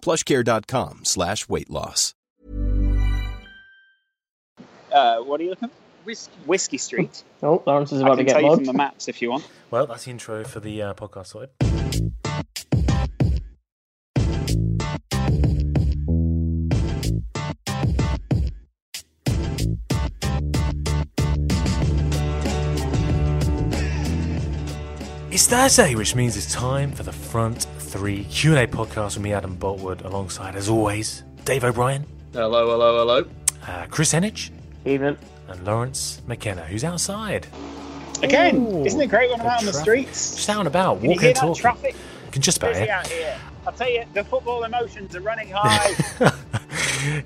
plushcare.com slash weight loss. Uh, what are you looking? Whiskey. Whiskey Street. Oh, Laurence is I about to can get tell you from mugged. the maps if you want. Well, that's the intro for the uh, podcast sorted. It's Thursday, which means it's time for the Front Three Q&A podcast with me, Adam Boultwood, alongside, as always, Dave O'Brien, Hello, hello, hello. uh, Kris Heneage, Evening. and Laurence McKenna, who's outside. Again, Ooh, isn't it great when I'm the out on the streets? Just out and about, Can walking hear and that talking. traffic? Can just about Busy hear. out here. I'll tell you, the football emotions are running high.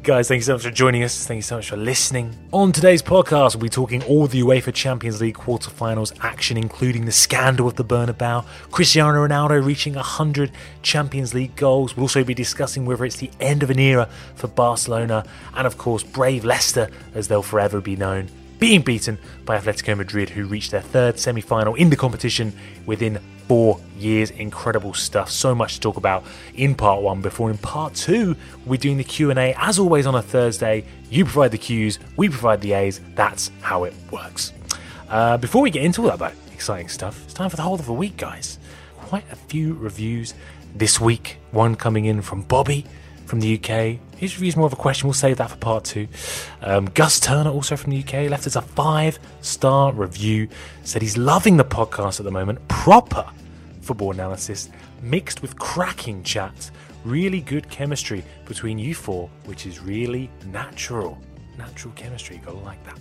Guys, thank you so much for joining us. Thank you so much for listening. On today's podcast, we'll be talking all the UEFA Champions League quarterfinals action, including the scandal of the Bernabeu, Cristiano Ronaldo reaching 100 Champions League goals. We'll also be discussing whether it's the end of an era for Barcelona, and of course, brave Leicester, as they'll forever be known, being beaten by Atletico Madrid, who reached their third semi final in the competition within four years. Incredible stuff. So much to talk about in part one. Before in part two, we're doing the Q and A as always on a Thursday. You provide the Qs, we provide the As. That's how it works. Uh, before we get into all that though, exciting stuff, it's time for the whole of the week, guys. Quite a few reviews this week. One coming in from Bobby from the UK. His review is more of a question. We'll save that for part two. Um, Gus Turner, also from the UK, left us a five star review. Said he's loving the podcast at the moment. Proper football analysis mixed with cracking chat. Really good chemistry between you four, which is really natural. Natural chemistry, gotta like that.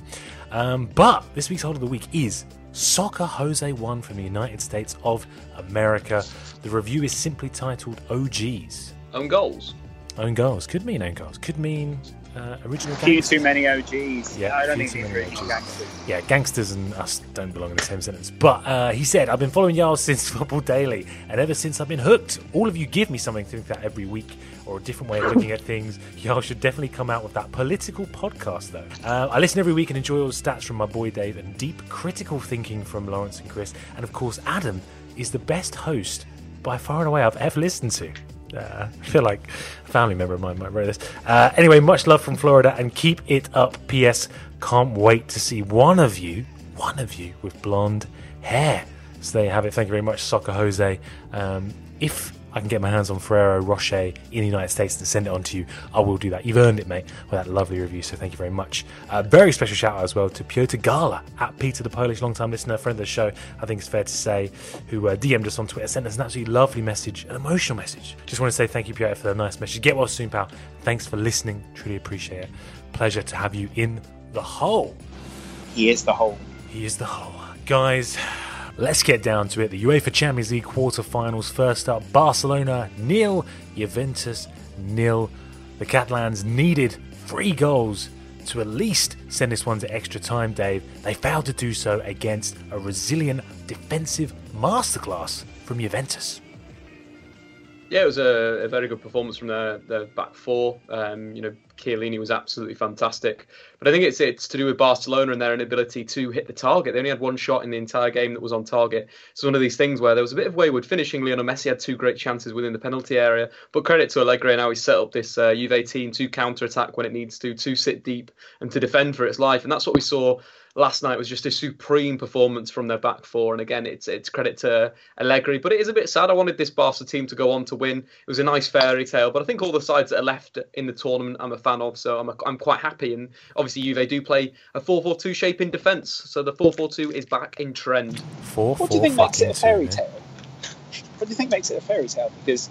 Um, but this week's Hold of the Week is Soccer Jose 1 from the United States of America. The review is simply titled OGs. Own goals. Own goals. Could mean own goals. Could mean uh, original gangsters. too many OGs. Yeah, I don't think too these many really OGs. gangsters. Yeah, gangsters and us don't belong in the same sentence. But uh, he said, I've been following y'all since Football Daily, and ever since I've been hooked. All of you give me something to think about every week, or a different way of looking at things. Y'all should definitely come out with that political podcast, though. Uh, I listen every week and enjoy all the stats from my boy Dave, and deep critical thinking from Laurence and Kris. And of course, Adam is the best host by far and away I've ever listened to. Uh, I feel like a family member of mine might write this. Uh, anyway, much love from Florida and keep it up. P.S. Can't wait to see one of you, one of you with blonde hair. So there you have it. Thank you very much, Soccer Jose. Um, if I can get my hands on Ferrero Rocher in the United States and send it on to you, I will do that. You've earned it, mate, with that lovely review. So thank you very much. Uh, very special shout out as well to Piotr Gala at Peter the Polish, long time listener, friend of the show. I think it's fair to say, who uh, DM'd us on Twitter, sent us an absolutely lovely message, an emotional message. Just want to say thank you, Piotr, for the nice message. Get well soon, pal. Thanks for listening. Truly appreciate it. Pleasure to have you in the hole. He is the whole. He is the whole. Guys, let's get down to it. The UEFA Champions League quarter-finals. First up, Barcelona nil, Juventus nil. The Catalans needed three goals to at least send this one to extra time, Dave. They failed to do so against a resilient defensive masterclass from Juventus. Yeah, it was a, a very good performance from their back four. Um, you know, Chiellini was absolutely fantastic. But I think it's it's to do with Barcelona and their inability to hit the target. They only had one shot in the entire game that was on target. It's one of these things where there was a bit of wayward finishing. Lionel Messi had two great chances within the penalty area. But credit to Allegri and how he set up this uh, Juve team to counter attack when it needs to, to sit deep and to defend for its life. And that's what we saw last night was just a supreme performance from their back four. And again, it's it's credit to Allegri, but it is a bit sad. I wanted this Barca team to go on to win. It was a nice fairy tale, but I think all the sides that are left in the tournament, I'm a fan of, so I'm a, I'm quite happy. And obviously, Juve do play a 4-4-2 shape in defence, so the 4-4-2 is back in trend. Four, what do you think makes it a fairy tale? What do you think makes it a fairy tale? Because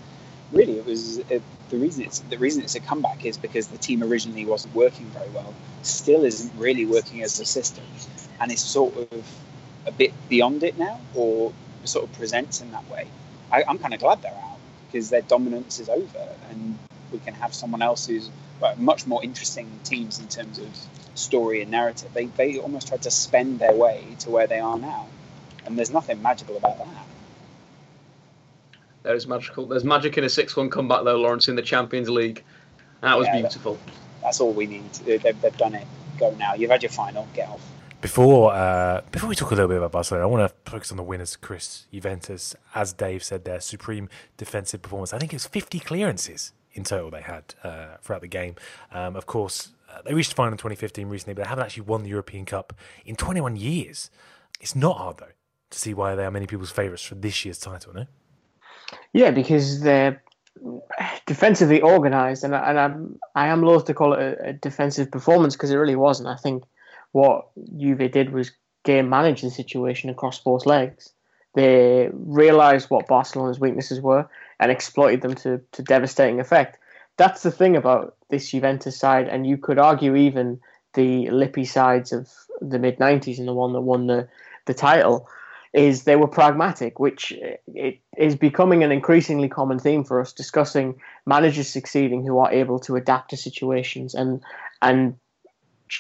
really, it was it, the reason it's the reason it's a comeback is because the team originally wasn't working very well, still isn't really working as a system, and is sort of a bit beyond it now, or sort of presents in that way. I, am kind of glad they're out because their dominance is over, and we can have someone else who's well, much more interesting teams in terms of story and narrative. They they almost tried to spend their way to where they are now, and there's nothing magical about that. There is magical. There's magic in a six-one comeback though, Laurence, in the Champions League. That was yeah, beautiful. That's all we need. They've, they've done it. Go now. You've had your final. Get off. Before uh, before we talk a little bit about Barcelona, I want to focus on the winners, Kris Juventus. As Dave said, their supreme defensive performance. I think it was 50 clearances in total they had uh, throughout the game. Um, of course, uh, they reached the final in 2015 recently, but they haven't actually won the European Cup in 21 years. It's not hard though to see why they are many people's favourites for this year's title. No. Yeah, because they're defensively organised, and, and I'm, I am loath to call it a, a defensive performance because it really wasn't. I think what Juve did was game manage the situation across both legs. They realised what Barcelona's weaknesses were and exploited them to, to devastating effect. That's the thing about this Juventus side, and you could argue even the Lippi sides of the mid 90s and the one that won the, the title is they were pragmatic, which it is becoming an increasingly common theme for us discussing managers succeeding who are able to adapt to situations and and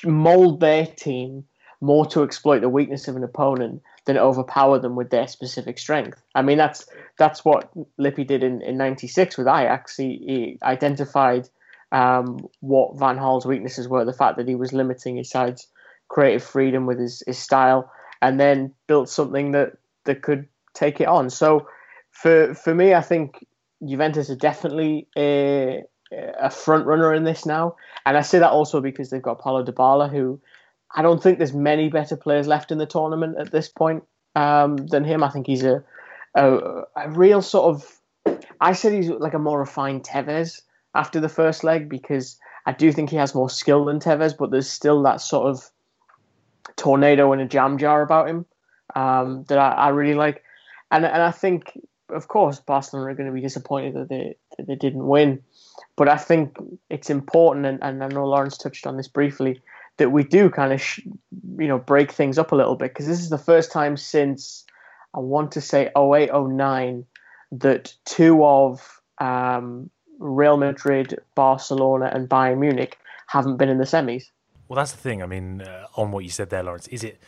mold their team more to exploit the weakness of an opponent than overpower them with their specific strength. I mean that's that's what Lippi did in, in '96 with Ajax. He, he identified um, what Van Gaal's weaknesses were, the fact that he was limiting his side's creative freedom with his, his style and then built something that that could take it on. So for for me, I think Juventus are definitely a a front runner in this now, and I say that also because they've got Paulo Dybala, who I don't think there's many better players left in the tournament at this point um, than him. I think he's a, a a real sort of I said he's like a more refined Tevez after the first leg because I do think he has more skill than Tevez, but there's still that sort of tornado in a jam jar about him um, that I, I, really like. And and I think, of course, Barcelona are going to be disappointed that they that they didn't win. But I think it's important, and, and I know Laurence touched on this briefly, that we do kind of, sh- you know, break things up a little bit because this is the first time since I want to say 08, 09 that two of um, Real Madrid, Barcelona, and Bayern Munich haven't been in the semis. Well, that's the thing. I mean, uh, on what you said there, Laurence, is it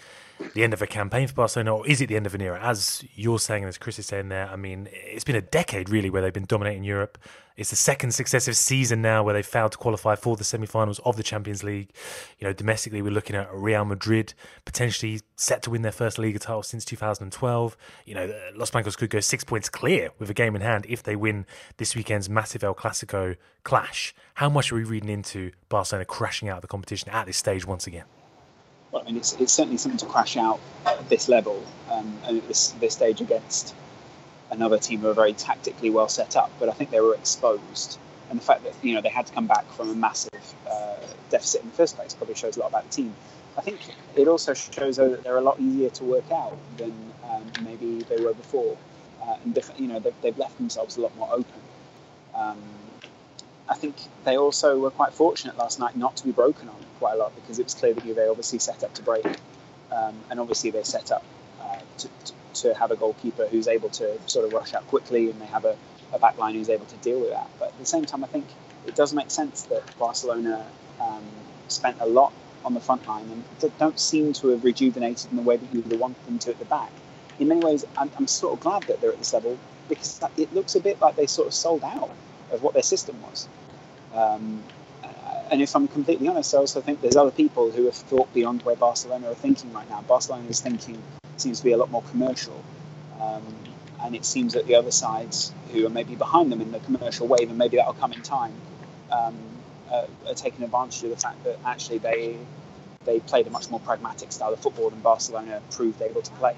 the end of a campaign for Barcelona, or is it the end of an era? As you're saying, and as Kris is saying there, I mean, it's been a decade really where they've been dominating Europe. It's the second successive season now where they failed to qualify for the semi-finals of the Champions League. You know, domestically, we're looking at Real Madrid potentially set to win their first league title since 2012. You know, Los Blancos could go six points clear with a game in hand if they win this weekend's massive El Clasico clash. How much are we reading into Barcelona crashing out of the competition at this stage once again? I mean, it's, it's certainly something to crash out at this level um, and at this, this stage against another team who are very tactically well set up, but I think they were exposed. And the fact that you know they had to come back from a massive uh, deficit in the first place probably shows a lot about the team. I think it also shows that they're a lot easier to work out than um, maybe they were before, uh, and you know they've, they've, left themselves a lot more open. Um, I think they also were quite fortunate last night not to be broken on quite a lot because it was clear that they obviously set up to break, um, and obviously they set up uh, to, to, to have a goalkeeper who's able to sort of rush out quickly, and they have a, a back line who's able to deal with that. But at the same time, I think it does make sense that Barcelona um, spent a lot on the front line and don't seem to have rejuvenated in the way that you would want them to at the back. In many ways, I'm, I'm sort of glad that they're at this level because it looks a bit like they sort of sold out of what their system was. Um, and if I'm completely honest, I also think there's other people who have thought beyond where Barcelona are thinking right now. Barcelona's thinking seems to be a lot more commercial. Um, and it seems that the other sides, who are maybe behind them in the commercial wave, and maybe that'll come in time, um, uh, are taking advantage of the fact that actually they they played a much more pragmatic style of football than Barcelona proved able to play.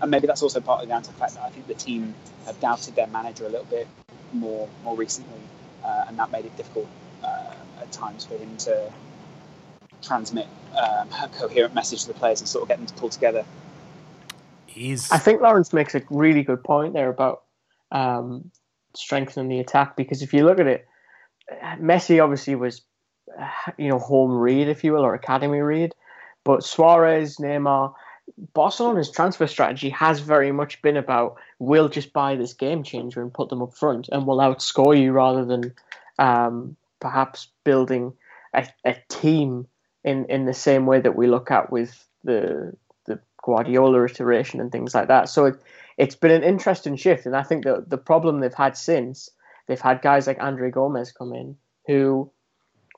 And maybe that's also partly down to the fact that I think the team have doubted their manager a little bit more more recently, uh, and that made it difficult uh, at times for him to transmit um, a coherent message to the players and sort of get them to pull together. Is I think Laurence makes a really good point there about um, strengthening the attack because if you look at it, Messi obviously was, you know, home read, if you will, or academy read, but Suarez, Neymar, Barcelona's transfer strategy has very much been about we'll just buy this game changer and put them up front and we'll outscore you rather than um, perhaps building a, a team in, in the same way that we look at with the the Guardiola iteration and things like that. So it, it's been an interesting shift, and I think that the problem they've had since they've had guys like Andre Gomes come in who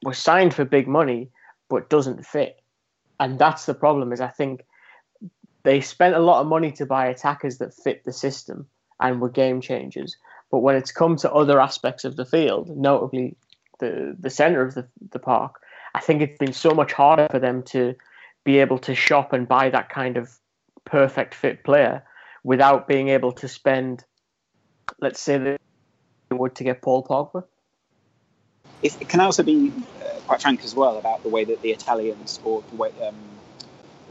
was signed for big money but doesn't fit, and that's the problem. Is I think they spent a lot of money to buy attackers that fit the system and were game changers. But when it's come to other aspects of the field, notably the the center of the, the park, I think it's been so much harder for them to be able to shop and buy that kind of perfect fit player without being able to spend, let's say, they would to get Paul Pogba. It, it can also be uh, quite frank as well about the way that the Italians or the way um,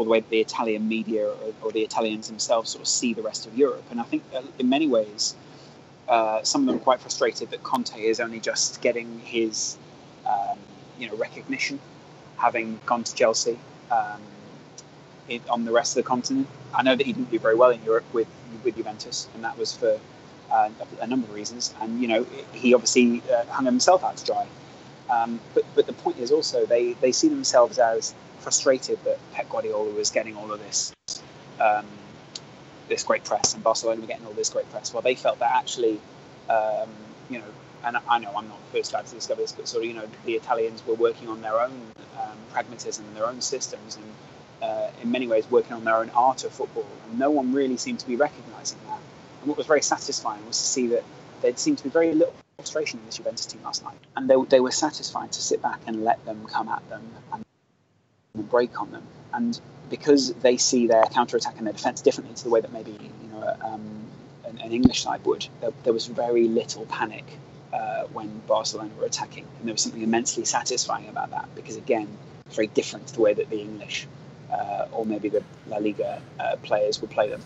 or the way the Italian media or, or, the Italians themselves sort of see the rest of Europe. And I think uh, in many ways, uh, some of them are quite frustrated that Conte is only just getting his, um, you know, recognition, having gone to Chelsea um, it, on the rest of the continent. I know that he didn't do very well in Europe with with Juventus, and that was for uh, a, a, number of reasons. And you know, he obviously uh, hung himself out to dry. Um, but but the point is also they they see themselves as frustrated that Pep Guardiola was getting all of this um, this great press and Barcelona were getting all this great press. Well, they felt that actually, um, you know, and I know I'm not the first guy to discover this, but sort of you know the Italians were working on their own um, pragmatism and their own systems and. Uh, in many ways, working on their own art of football, and no one really seemed to be recognising that. And what was very satisfying was to see that there seemed to be very little frustration in this Juventus team last night, and they, they were satisfied to sit back and let them come at them and break on them. And because they see their counter attack and their defence differently to the way that maybe you know um, an, an, English side would, there, there, was very little panic uh, when Barcelona were attacking, and there was something immensely satisfying about that because again, it's very different to the way that the English uh, or maybe the La Liga uh, players would play them.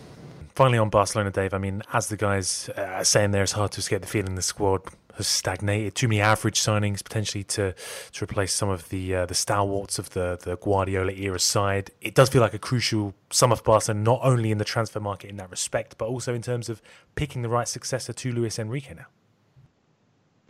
Finally, on Barcelona, Dave. I mean, as the guys uh, saying there, it's hard to escape the feeling the squad has stagnated. Too many average signings potentially to to replace some of the uh, the stalwarts of the the Guardiola era side. It does feel like a crucial summer for Barcelona, not only in the transfer market in that respect, but also in terms of picking the right successor to Luis Enrique now.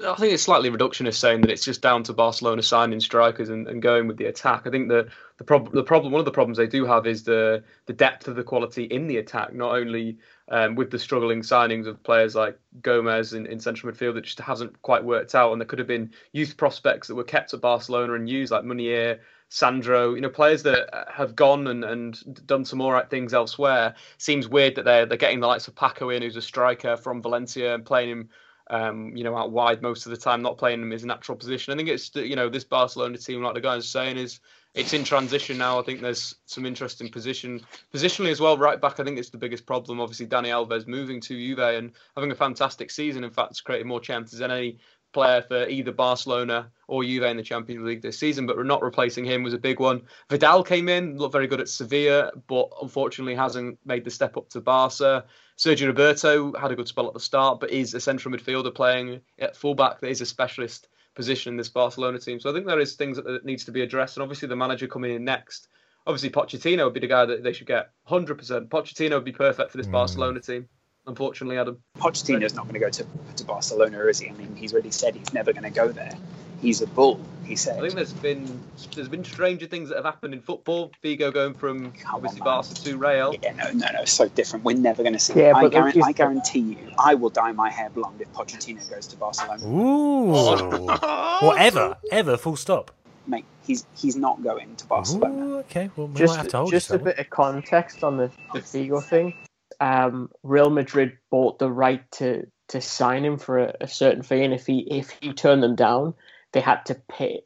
I think it's slightly reductionist saying that it's just down to Barcelona signing strikers and, and going with the attack. I think the the the problem one of the problems they do have is the the depth of the quality in the attack. Not only um, with the struggling signings of players like Gomes in, in central midfield that just hasn't quite worked out, and there could have been youth prospects that were kept at Barcelona and used like Munir, Sandro, you know, players that have gone and, and done some all right things elsewhere. Seems weird that they're they're getting the likes of Paco in, who's a striker from Valencia, and playing him um, you know, out wide most of the time, not playing him his natural position. I think it's you know this Barcelona team, like the guys are saying, is it's in transition now. I think there's some interesting position positionally as well. Right back, I think it's the biggest problem. Obviously, Dani Alves moving to Juve and having a fantastic season. In fact, it's created more chances than any player for either Barcelona or Juve in the Champions League this season, but not replacing him was a big one. Vidal came in, looked very good at Sevilla, but unfortunately hasn't made the step up to Barca. Sergi Roberto had a good spell at the start, but is a central midfielder playing at fullback that is a specialist position in this Barcelona team. So I think there is things that needs to be addressed, and obviously the manager coming in next. Obviously, Pochettino would be the guy that they should get 100%. Pochettino would be perfect for this mm. Barcelona team unfortunately, Adam. Pochettino's not going to go to, to Barcelona, is he? I mean, he's already said he's never going to go there. He's a bull, he said. I think there's been there's been stranger things that have happened in football. Figo going from Come obviously on, Barca to Real. Yeah, no, no, no, so different. We're never going to see. Yeah, I, guarantee, I guarantee you, I will dye my hair blonde if Pochettino goes to Barcelona. Ooh, whatever, ever, full stop. Mate, he's he's not going to Barcelona. Ooh, okay, well, we just, have to hold just a bit of context on the, the Figo thing um, Real Madrid bought the right to to sign him for a, a, certain fee, and if he if he turned them down, they had to pay,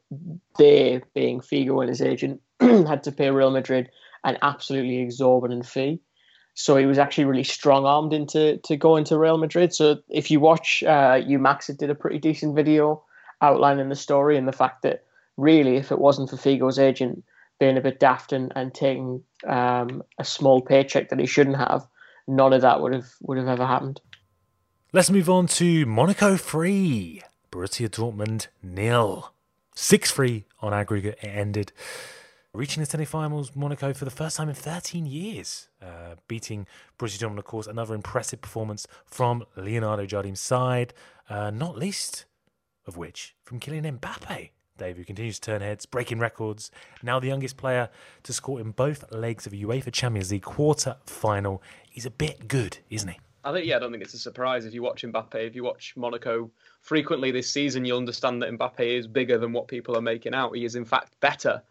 they being Figo and his agent, had to pay Real Madrid an absolutely exorbitant fee. So he was actually really strong armed into to go into Real Madrid. So if you watch, uh, Max, it did a pretty decent video outlining the story and the fact that really, if it wasn't for Figo's agent being a bit daft and, and taking um, a small paycheck that he shouldn't have, none of that would have would have ever happened. Let's move on to Monaco three, Borussia Dortmund nil, six three on aggregate. It ended. Reaching the semi-finals, Monaco for the first time in 13 years, uh, beating Borussia Dortmund, of course. Another impressive performance from Leonardo Jardim's side, uh, not least of which from Kylian Mbappe. Dave, who continues to turn heads, breaking records. Now the youngest player to score in both legs of a UEFA Champions League quarter final. He's a bit good, isn't he? I think, yeah, I don't think it's a surprise if you watch Mbappe. If you watch Monaco frequently this season, you'll understand that Mbappe is bigger than what people are making out. He is, in fact, better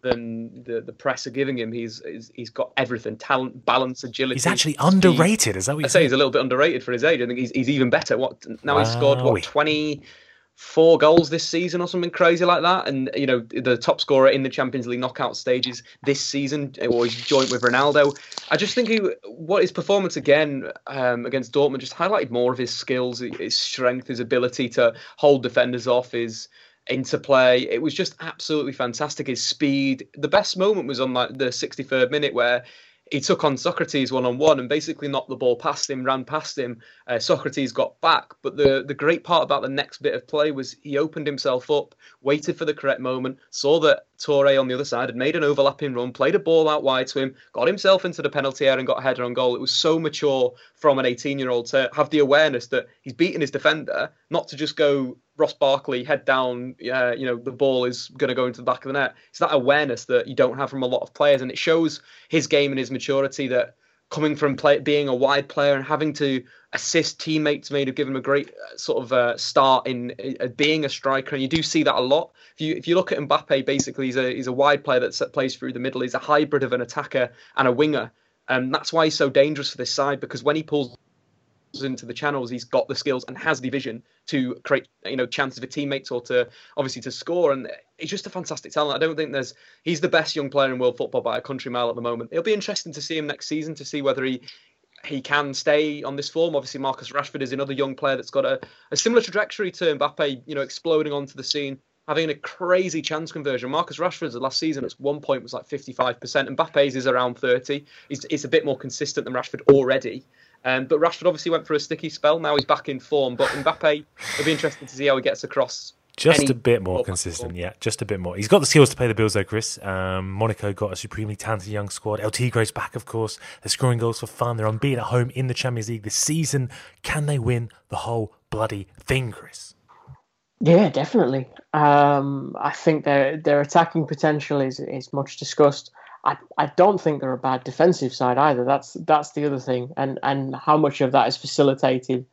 than the, the press are giving him. He's, he's he's got everything: talent, balance, agility. He's actually underrated. Is that what you I say? He's a little bit underrated for his age. I think he's, he's even better. What now? Wow. He's scored what twenty four goals this season or something crazy like that. And you know, the top scorer in the Champions League knockout stages this season, or joint with Ronaldo. I just think he, what his performance again um, against Dortmund just highlighted more of his skills, his strength, his ability to hold defenders off, his interplay. It was just absolutely fantastic. His speed. The best moment was on like the 63rd minute where he took on Sokratis one on one and basically knocked the ball past him, ran past him. Uh, Sokratis got back, but the the great part about the next bit of play was he opened himself up, waited for the correct moment, saw that Toure on the other side had made an overlapping run, played a ball out wide to him, got himself into the penalty area and got a header on goal. It was so mature from an 18 year old to have the awareness that he's beating his defender, not to just go Ross Barkley head down, uh, you know, the ball is going to go into the back of the net. It's that awareness that you don't have from a lot of players, and it shows his game and his maturity that coming from play, being a wide player and having to assist teammates may have given him a great uh, sort of uh, start in uh, being a striker, and you do see that a lot. If you if you look at Mbappe, basically he's a he's a wide player that plays through the middle. He's a hybrid of an attacker and a winger, and that's why he's so dangerous for this side because when he pulls into the channels, he's got the skills and has the vision to create, you know, chances for teammates or to obviously to score. And he's just a fantastic talent. I don't think there's he's the best young player in world football by a country mile at the moment. It'll be interesting to see him next season to see whether he he can stay on this form. Obviously, Marcus Rashford is another young player that's got a, a similar trajectory to Mbappe, you know, exploding onto the scene having a crazy chance conversion. Marcus Rashford's last season at one point was like 55%, and Mbappe's is around 30. He's, it's a bit more consistent than Rashford already. Um, but Rashford obviously went for a sticky spell. Now he's back in form. But Mbappe, it'll be interesting to see how he gets across. Just a bit more consistent, yeah. Just a bit more. He's got the skills to pay the bills, though, Kris. Um, Monaco got a supremely talented young squad. El Tigre's back, of course. They're scoring goals for fun. They're unbeaten at home in the Champions League this season. Can they win the whole bloody thing, Kris? Yeah, definitely. Um, I think their their attacking potential is is much discussed. I, I don't think they're a bad defensive side either. That's that's the other thing, and and how much of that is facilitated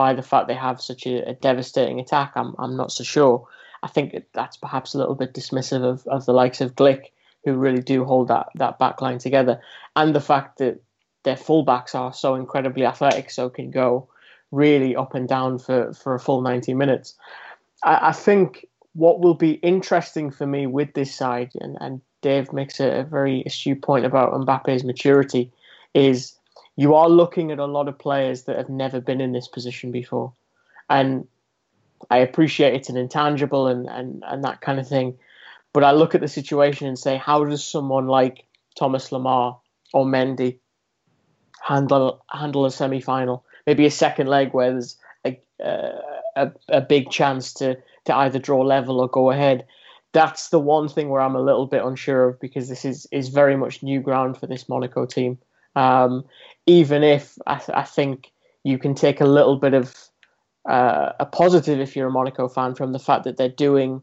by the fact they have such a, a devastating attack. I'm I'm not so sure. I think that's perhaps a little bit dismissive of, of the likes of Glik, who really do hold that that back line together, and the fact that their fullbacks are so incredibly athletic, so can go really up and down for, for a full 90 minutes. I, I think what will be interesting for me with this side, and, and Dave makes a, a very astute point about Mbappe's maturity, is you are looking at a lot of players that have never been in this position before. And I appreciate it's an intangible and, and, and that kind of thing. But I look at the situation and say, how does someone like Thomas Lemar or Mendy handle handle a semi final? Maybe a second leg where there's a, a, a big chance to to either draw level or go ahead. That's the one thing where I'm a little bit unsure of because this is is very much new ground for this Monaco team. Um, even if I, I, think you can take a little bit of uh, a positive if you're a Monaco fan from the fact that they're doing,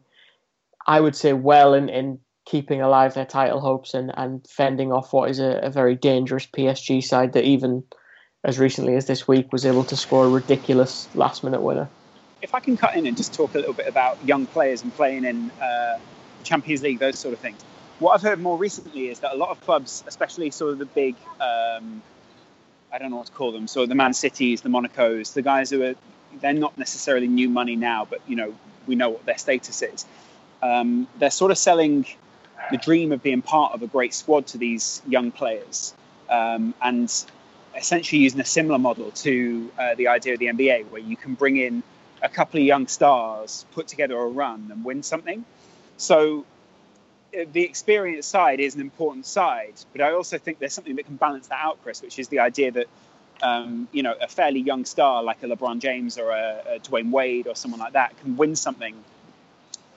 I would say, well in, in keeping alive their title hopes and, and fending off what is a, a very dangerous PSG side that even as recently as this week was able to score a ridiculous last minute winner if I can cut in and just talk a little bit about young players and playing in uh, Champions League, those sort of things. What I've heard more recently is that a lot of clubs, especially sort of the big, um, I don't know what to call them, so the Man Cities, the Monacos, the guys who are, they're not necessarily new money now, but you know, we know what their status is. Um, they're sort of selling the dream of being part of a great squad to these young players, um, and essentially using a similar model to uh, the idea of the NBA, where you can bring in a couple of young stars, put together a run, and win something. So the experience side is an important side, but I also think there's something that can balance that out, Kris, which is the idea that um, you know a fairly young star like a LeBron James or a, a Dwyane Wade or someone like that can win something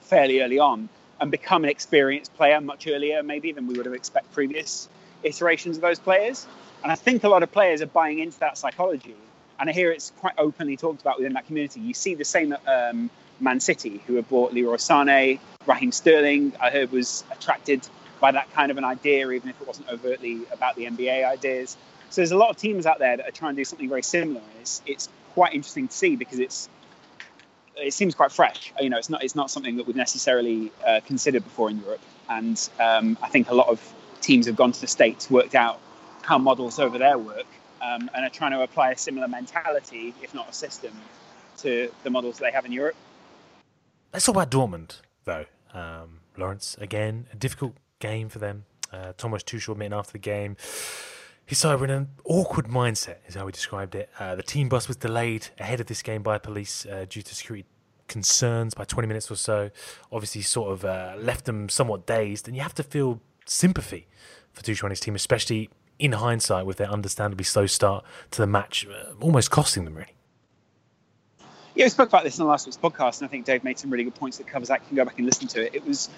fairly early on and become an experienced player much earlier, maybe than we would have expected previous iterations of those players. And I think a lot of players are buying into that psychology. And I hear it's quite openly talked about within that community. You see the same um, Man City, who have bought Leroy Sané, Raheem Sterling. I heard was attracted by that kind of an idea, even if it wasn't overtly about the NBA ideas. So there's a lot of teams out there that are trying to do something very similar. It's, it's quite interesting to see because it's it seems quite fresh. You know, it's not it's not something that we've necessarily uh, considered before in Europe, and um, I think a lot of teams have gone to the states, worked out how models over there work, um, and are trying to apply a similar mentality, if not a system, to the models they have in Europe. Let's talk about Dortmund, though. Um, Laurence, again, a difficult game for them. Uh, Thomas Tuchel admitting after the game, he we're in an awkward mindset, is how he described it. Uh, the team bus was delayed ahead of this game by police uh, due to security concerns by 20 minutes or so. Obviously, sort of uh, left them somewhat dazed, and you have to feel sympathy for Tuchel and his team, especially in hindsight with their understandably slow start to the match, uh, almost costing them really. Yeah, we spoke about this in the last week's podcast, and I think Dave made some really good points that covers that. You can go back and listen to it. It was,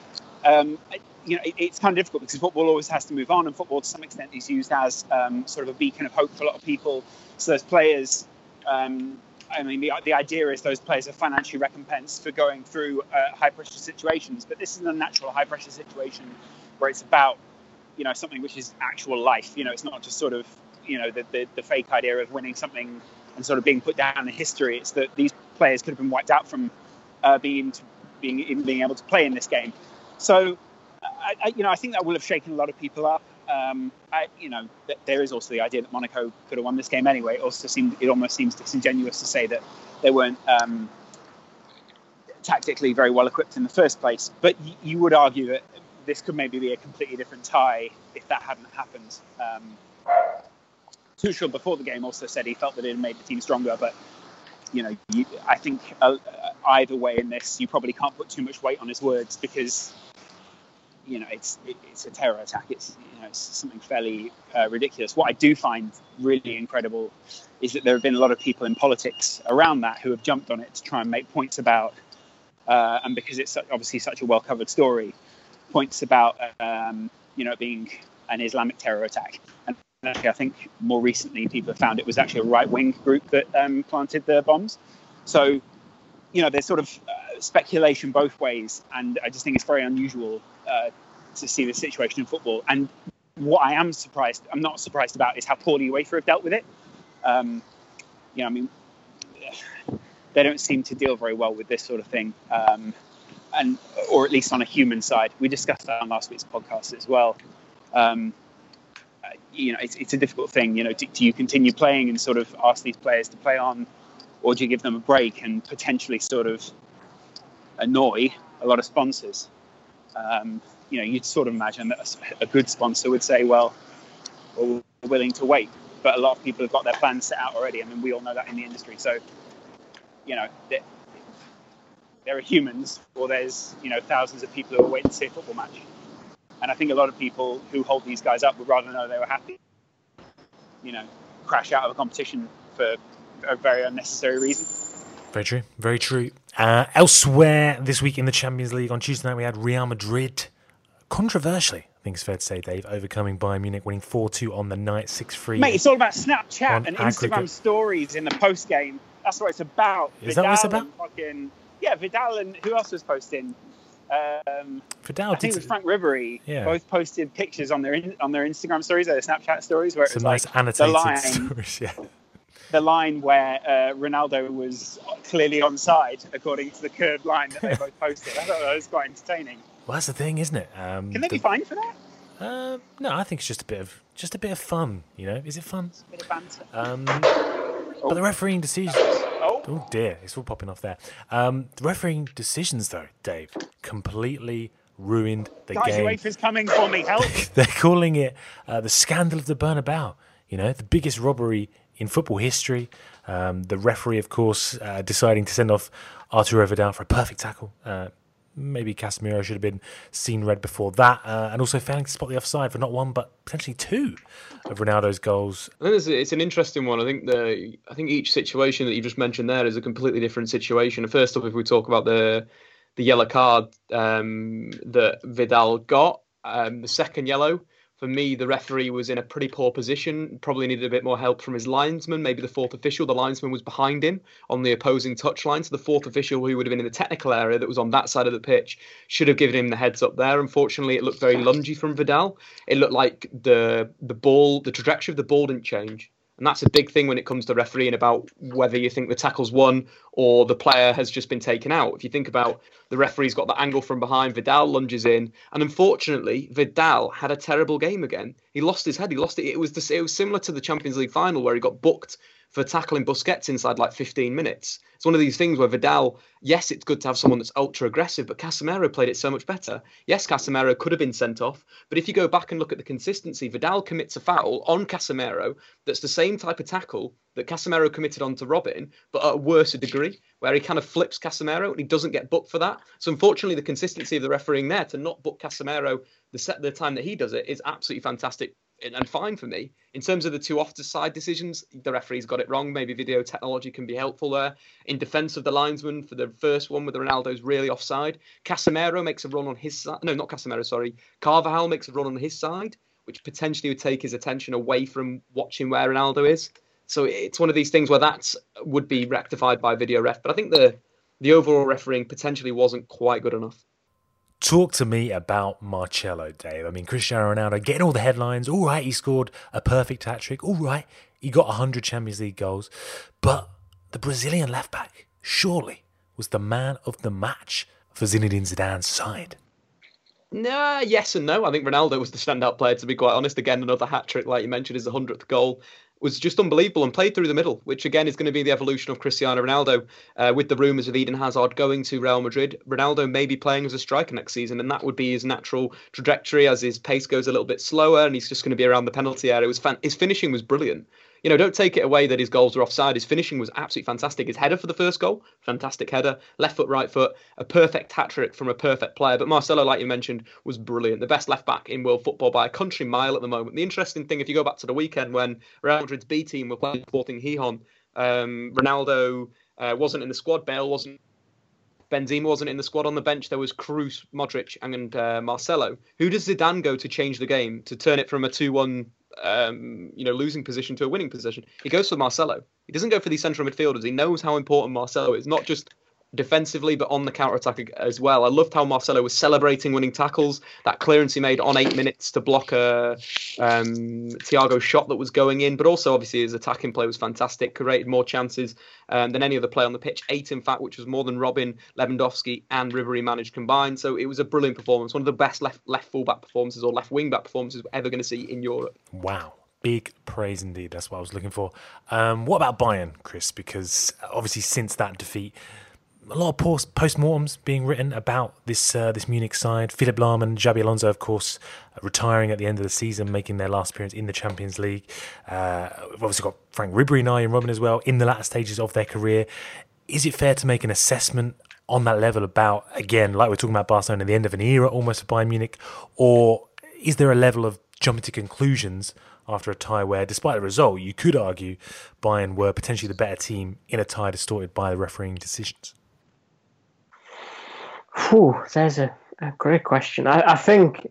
um, you know, it, it's kind of difficult because football always has to move on, and football to some extent is used as um, sort of a beacon of hope for a lot of people. So those players, um, I mean, the, the idea is those players are financially recompensed for going through uh, high pressure situations, but this is a natural high pressure situation where it's about, you know, something which is actual life. You know, it's not just sort of, you know, the, the, the fake idea of winning something and sort of being put down in history. It's that these players could have been wiped out from uh, being being even being able to play in this game. So, I, I, you know, I think that will have shaken a lot of people up. Um, I, you know, th- there is also the idea that Monaco could have won this game anyway. It also seemed it almost seems disingenuous to say that they weren't um, tactically very well equipped in the first place. But y- you would argue that this could maybe be a completely different tie if that hadn't happened. Um, Tuchel before the game also said he felt that it had made the team stronger, but you know, you, I think uh, either way in this, you probably can't put too much weight on his words because you know it's it, it's a terror attack. It's you know it's something fairly uh, ridiculous. What I do find really incredible is that there have been a lot of people in politics around that who have jumped on it to try and make points about, uh, and because it's obviously such a well covered story, points about um, you know being an Islamic terror attack. And I think more recently people have found it was actually a right wing group that um, planted the bombs. So, you know, there's sort of uh, speculation both ways, and I just think it's very unusual uh, to see this situation in football. And what I am surprised, I'm not surprised about, is how poorly UEFA have dealt with it. Um, you know, I mean, they don't seem to deal very well with this sort of thing, um, and or at least on a human side. We discussed that on last week's podcast as well. Um, you know, it's, it's a difficult thing. You know, do, do, you continue playing and sort of ask these players to play on, or do you give them a break and potentially sort of annoy a lot of sponsors? Um, you know, you'd sort of imagine that a, a, good sponsor would say, well, we're willing to wait. But a lot of people have got their plans set out already. I mean, we all know that in the industry. So, you know, there, there are humans, or there's, you know, thousands of people who are waiting to see a football match. And I think a lot of people who hold these guys up would rather know they were happy, you know, crash out of a competition for a very unnecessary reason. Very true. Very true. Uh, elsewhere this week in the Champions League on Tuesday night, we had Real Madrid. Controversially, I think it's fair to say, Dave, overcoming Bayern Munich, winning 4 2 on the night, 6 3. Mate, it's all about Snapchat and aggregate. Instagram stories in the post game. That's what it's about. Is Vidal that what it's about? Fucking, yeah, Vidal and who else was posting? Um, Vidal I think it was Franck Ribery. Yeah. Both posted pictures on their on their Instagram stories, their Snapchat stories, where it was nice like annotated the line, stories. Yeah. The line where uh, Ronaldo was clearly onside, according to the curved line that they both posted. I thought that was quite entertaining. Well, that's the thing, isn't it? Um, Can they the, be fined for that? Uh, no, I think it's just a bit of just a bit of fun. You know, is it fun? It's a bit of banter. Um, oh. But the refereeing decision. Oh, dear, it's all popping off there. Um, the refereeing decisions, though, Dave, completely ruined the Guys, game. UEFA's coming for me. Help! They're calling it uh, the scandal of the Bernabeu. You know, the biggest robbery in football history. Um, the referee, of course, uh, deciding to send off Arturo Vidal for a perfect tackle. Uh, maybe Casemiro should have been seen red before that, uh, and also failing to spot the offside for not one but potentially two of Ronaldo's goals. I think it's, an interesting one. I think the I think each situation that you just mentioned there is a completely different situation. First off, if we talk about the the yellow card um, that Vidal got, um, the second yellow. For me, the referee was in a pretty poor position. Probably needed a bit more help from his linesman. Maybe the fourth official, the linesman was behind him on the opposing touchline. So the fourth official, who would have been in the technical area that was on that side of the pitch, should have given him the heads up there. Unfortunately, it looked very lungy from Vidal. It looked like the the ball, the trajectory of the ball didn't change. And that's a big thing when it comes to refereeing about whether you think the tackle's won or the player has just been taken out. If you think about the referee's got the angle from behind, Vidal lunges in, and unfortunately, Vidal had a terrible game again. He lost his head. He lost it. It was the, it was similar to the Champions League final where he got booked for tackling Busquets inside like 15 minutes. It's one of these things where Vidal, yes, it's good to have someone that's ultra aggressive, but Casemiro played it so much better. Yes, Casemiro could have been sent off, but if you go back and look at the consistency, Vidal commits a foul on Casemiro that's the same type of tackle that Casemiro committed onto Robben, but at a worse degree, where he kind of flips Casemiro and he doesn't get booked for that. So unfortunately, the consistency of the refereeing there to not book Casemiro the set the time that he does it is absolutely fantastic and fine for me. In terms of the two offside decisions, the referee's got it wrong. Maybe video technology can be helpful there. In defence of the linesman for the first one, with Ronaldo's really offside. Casemiro makes a run on his side. No, not Casemiro, sorry. Carvajal makes a run on his side, which potentially would take his attention away from watching where Ronaldo is. So it's one of these things where that would be rectified by video ref. But I think the the overall refereeing potentially wasn't quite good enough. Talk to me about Marcelo, Dave. I mean, Cristiano Ronaldo getting all the headlines. All right, he scored a perfect hat trick. All right, he got 100 Champions League goals. But the Brazilian left back, surely, was the man of the match for Zinedine Zidane's side. Nah, yes and no. I think Ronaldo was the standout player, to be quite honest. Again, another hat trick, like you mentioned, is the 100th goal was just unbelievable and played through the middle, which again is going to be the evolution of Cristiano Ronaldo. Uh, with the rumours of Eden Hazard going to Real Madrid, Ronaldo may be playing as a striker next season, and that would be his natural trajectory as his pace goes a little bit slower and he's just going to be around the penalty area. Fan- his finishing was brilliant you know, don't take it away that his goals were offside. His finishing was absolutely fantastic. His header for the first goal, fantastic header, left foot, right foot, a perfect hat trick from a perfect player. But Marcelo, like you mentioned, was brilliant. The best left back in world football by a country mile at the moment. The interesting thing, if you go back to the weekend when Real Madrid's B team were playing Sporting Gijon, um, Ronaldo uh, wasn't in the squad. Bale wasn't Benzema wasn't in the squad on the bench. There was Kroos, Modric, and uh, Marcelo. Who does Zidane go to change the game to turn it from a two-one um, you know, losing position to a winning position. He goes for Marcelo. He doesn't go for these central midfielders. He knows how important Marcelo is, not just defensively, but on the counter attack as well. I loved how Marcelo was celebrating winning tackles. That clearance he made on eight minutes to block a um, Thiago shot that was going in, but also obviously his attacking play was fantastic. Created more chances um, than any other player on the pitch. Eight, in fact, which was more than Robben, Lewandowski, and Ribery managed combined. So it was a brilliant performance. One of the best left left fullback performances or left wing back performances we're ever going to see in Europe. Wow. Big praise indeed. That's what I was looking for. Um, what about Bayern, Kris? Because obviously, since that defeat, a lot of post mortems being written about this uh, this Munich side. Philipp Lahm and Xabi Alonso, of course, retiring at the end of the season, making their last appearance in the Champions League. Uh, we've obviously got Franck Ribery and Arjen Robben as well in the latter stages of their career. Is it fair to make an assessment on that level about again, like we're talking about Barcelona, the end of an era almost for Bayern Munich, or is there a level of jumping to conclusions? After a tie where, despite the result, you could argue Bayern were potentially the better team in a tie distorted by the refereeing decisions. Whew, there's a, a great question. I, I think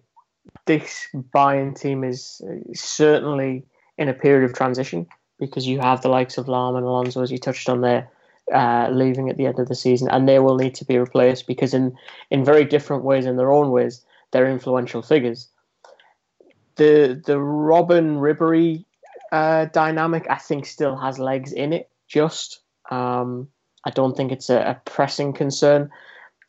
this Bayern team is certainly in a period of transition because you have the likes of Lahm and Alonso, as you touched on there, uh, leaving at the end of the season, and they will need to be replaced because, in in very different ways, in their own ways, they're influential figures. The the Robben Ribery uh, dynamic, I think, still has legs in it. Just, um, I don't think it's a, a pressing concern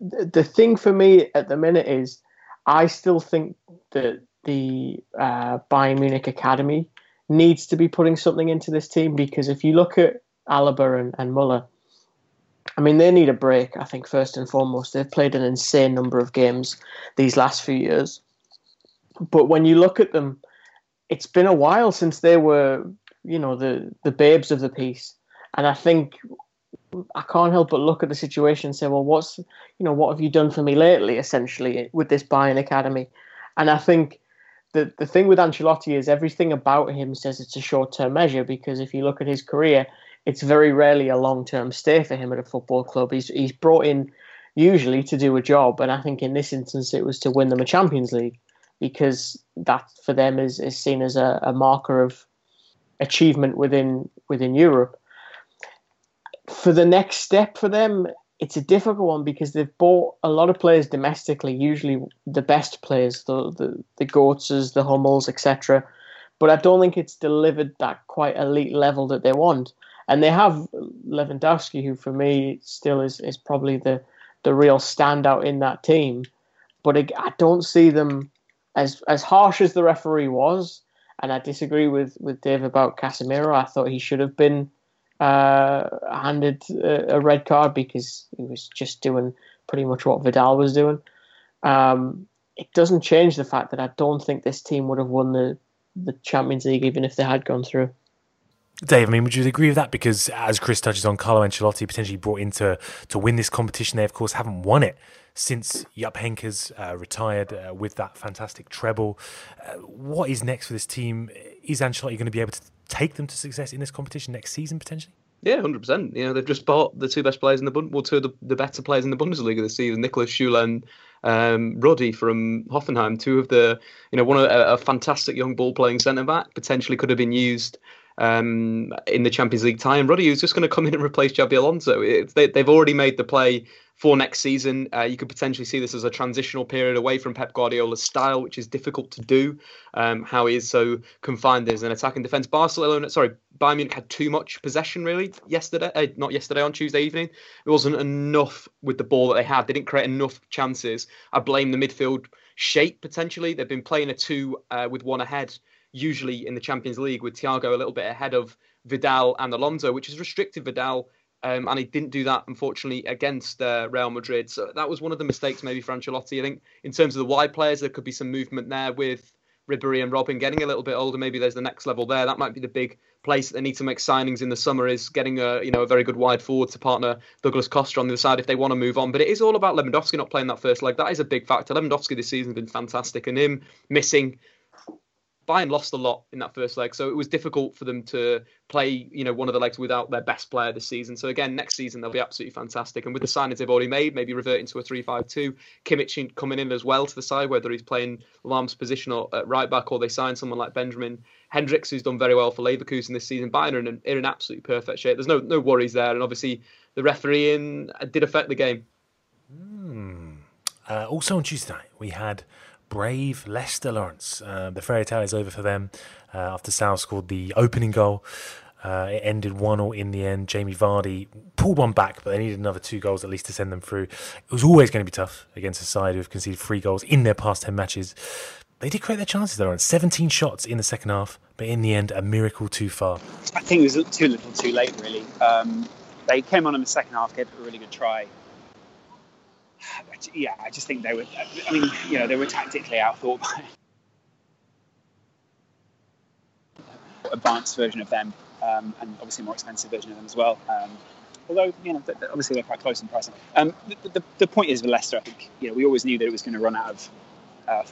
the thing for me at the minute is I still think that the uh, Bayern Munich academy needs to be putting something into this team because if you look at Alaba and, and Muller, I mean, they need a break. I think first and foremost, they've played an insane number of games these last few years. But when you look at them, it's been a while since they were, you know, the the babes of the piece. And I think I can't help but look at the situation and say, well, what's, you know, what have you done for me lately, essentially, with this Bayern Academy? And I think the, the thing with Ancelotti is everything about him says it's a short term measure because if you look at his career, it's very rarely a long term stay for him at a football club. He's, he's brought in usually to do a job, and I think in this instance it was to win them a Champions League because that for them is, is seen as a, a marker of achievement within within Europe for the next step for them, it's a difficult one because they've bought a lot of players domestically, usually the best players, the the, the Götzes, the Hummels, etc. But I don't think it's delivered that quite elite level that they want. And they have Lewandowski, who for me still is, is probably the, the real standout in that team. But I, I don't see them as as harsh as the referee was. And I disagree with, with Dave about Casemiro. I thought he should have been uh, handed a, a, red card because he was just doing pretty much what Vidal was doing. Um, it doesn't change the fact that I don't think this team would have won the, the Champions League even if they had gone through. Dave, I mean, would you agree with that? Because as Kris touches on, Carlo Ancelotti potentially brought in to, to win this competition. They, of course, haven't won it since Jupp Heynckes uh, retired uh, with that fantastic treble. Uh, what is next for this team? Is Ancelotti going to be able to take them to success in this competition next season potentially? Yeah, hundred percent. You know, they've just bought the two best players in the Bund, well, two of the, the better players in the Bundesliga this season, Niklas Süle and um, Rudy from Hoffenheim. Two of the, you know, one of a, a fantastic young ball playing centre back potentially could have been used um, in the Champions League tie. And Rudy was just going to come in and replace Xabi Alonso. they, have already made the play for next season. Uh, you could potentially see this as a transitional period away from Pep Guardiola's style, which is difficult to do. Um, how he is so confined as an attacking defense. Barcelona, sorry, Bayern Munich had too much possession really yesterday. Uh, not yesterday on Tuesday evening. It wasn't enough with the ball that they had. They didn't create enough chances. I blame the midfield shape potentially. They've been playing a two uh, with one ahead usually in the Champions League with Thiago a little bit ahead of Vidal and Alonso, which has restricted Vidal. Um, and he didn't do that, unfortunately, against uh, Real Madrid. So that was one of the mistakes, maybe for Ancelotti. I think in terms of the wide players, there could be some movement there with Ribery and Robben getting a little bit older. Maybe there's the next level there. That might be the big place that they need to make signings in the summer is getting a you know a very good wide forward to partner Douglas Costa on the other side if they want to move on. But it is all about Lewandowski not playing that first leg. That is a big factor. Lewandowski this season has been fantastic, and him missing Bayern lost a lot in that first leg, so it was difficult for them to play, you know, one of the legs without their best player this season. So again, next season they'll be absolutely fantastic. And with the signings they've already made, maybe reverting to a three-five-two, Kimmich coming in as well to the side, whether he's playing Lahm's position or at right back, or they sign someone like Benjamin Henrichs, who's done very well for Leverkusen this season. Bayern are in, are in absolutely perfect shape. There's no no worries there, and obviously the refereeing did affect the game. Mm. Uh, also on Tuesday night, we had brave Leicester, Laurence. Uh, the fairy tale is over for them uh, after Saúl scored the opening goal. Uh, it ended 1 0 in the end. Jamie Vardy pulled one back, but they needed another two goals at least to send them through. It was always going to be tough against a side who have conceded three goals in their past 10 matches. They did create their chances though, on 17 shots in the second half, but in the end, a miracle too far. I think it was too little too late, really. Um, they came on in the second half, gave a really good try yeah, I just think they were. I mean, you know, they were tactically outthought by advanced version of them, um, and obviously more expensive version of them as well. Um, although you know, obviously they're quite close in pricing. Um, the, the, the, point is with Leicester, I think you know we always knew that it was going to run out of uh,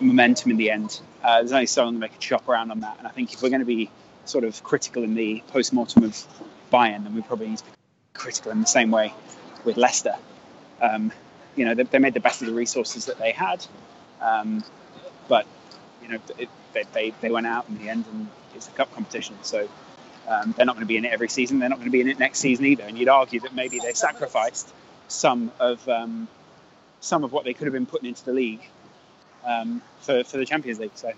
momentum in the end. Uh, there's only so long to make a chop around on that, and I think if we're going to be sort of critical in the post-mortem of Bayern, then we probably need to be critical in the same way with Leicester. Um, you know, they, they, made the best of the resources that they had, um, but you know, it, they, they, they went out in the end, and it's a cup competition, so um, they're not going to be in it every season. They're not going to be in it next season either. And you'd argue that maybe they sacrificed some of um, some of what they could have been putting into the league um, for for the Champions League. So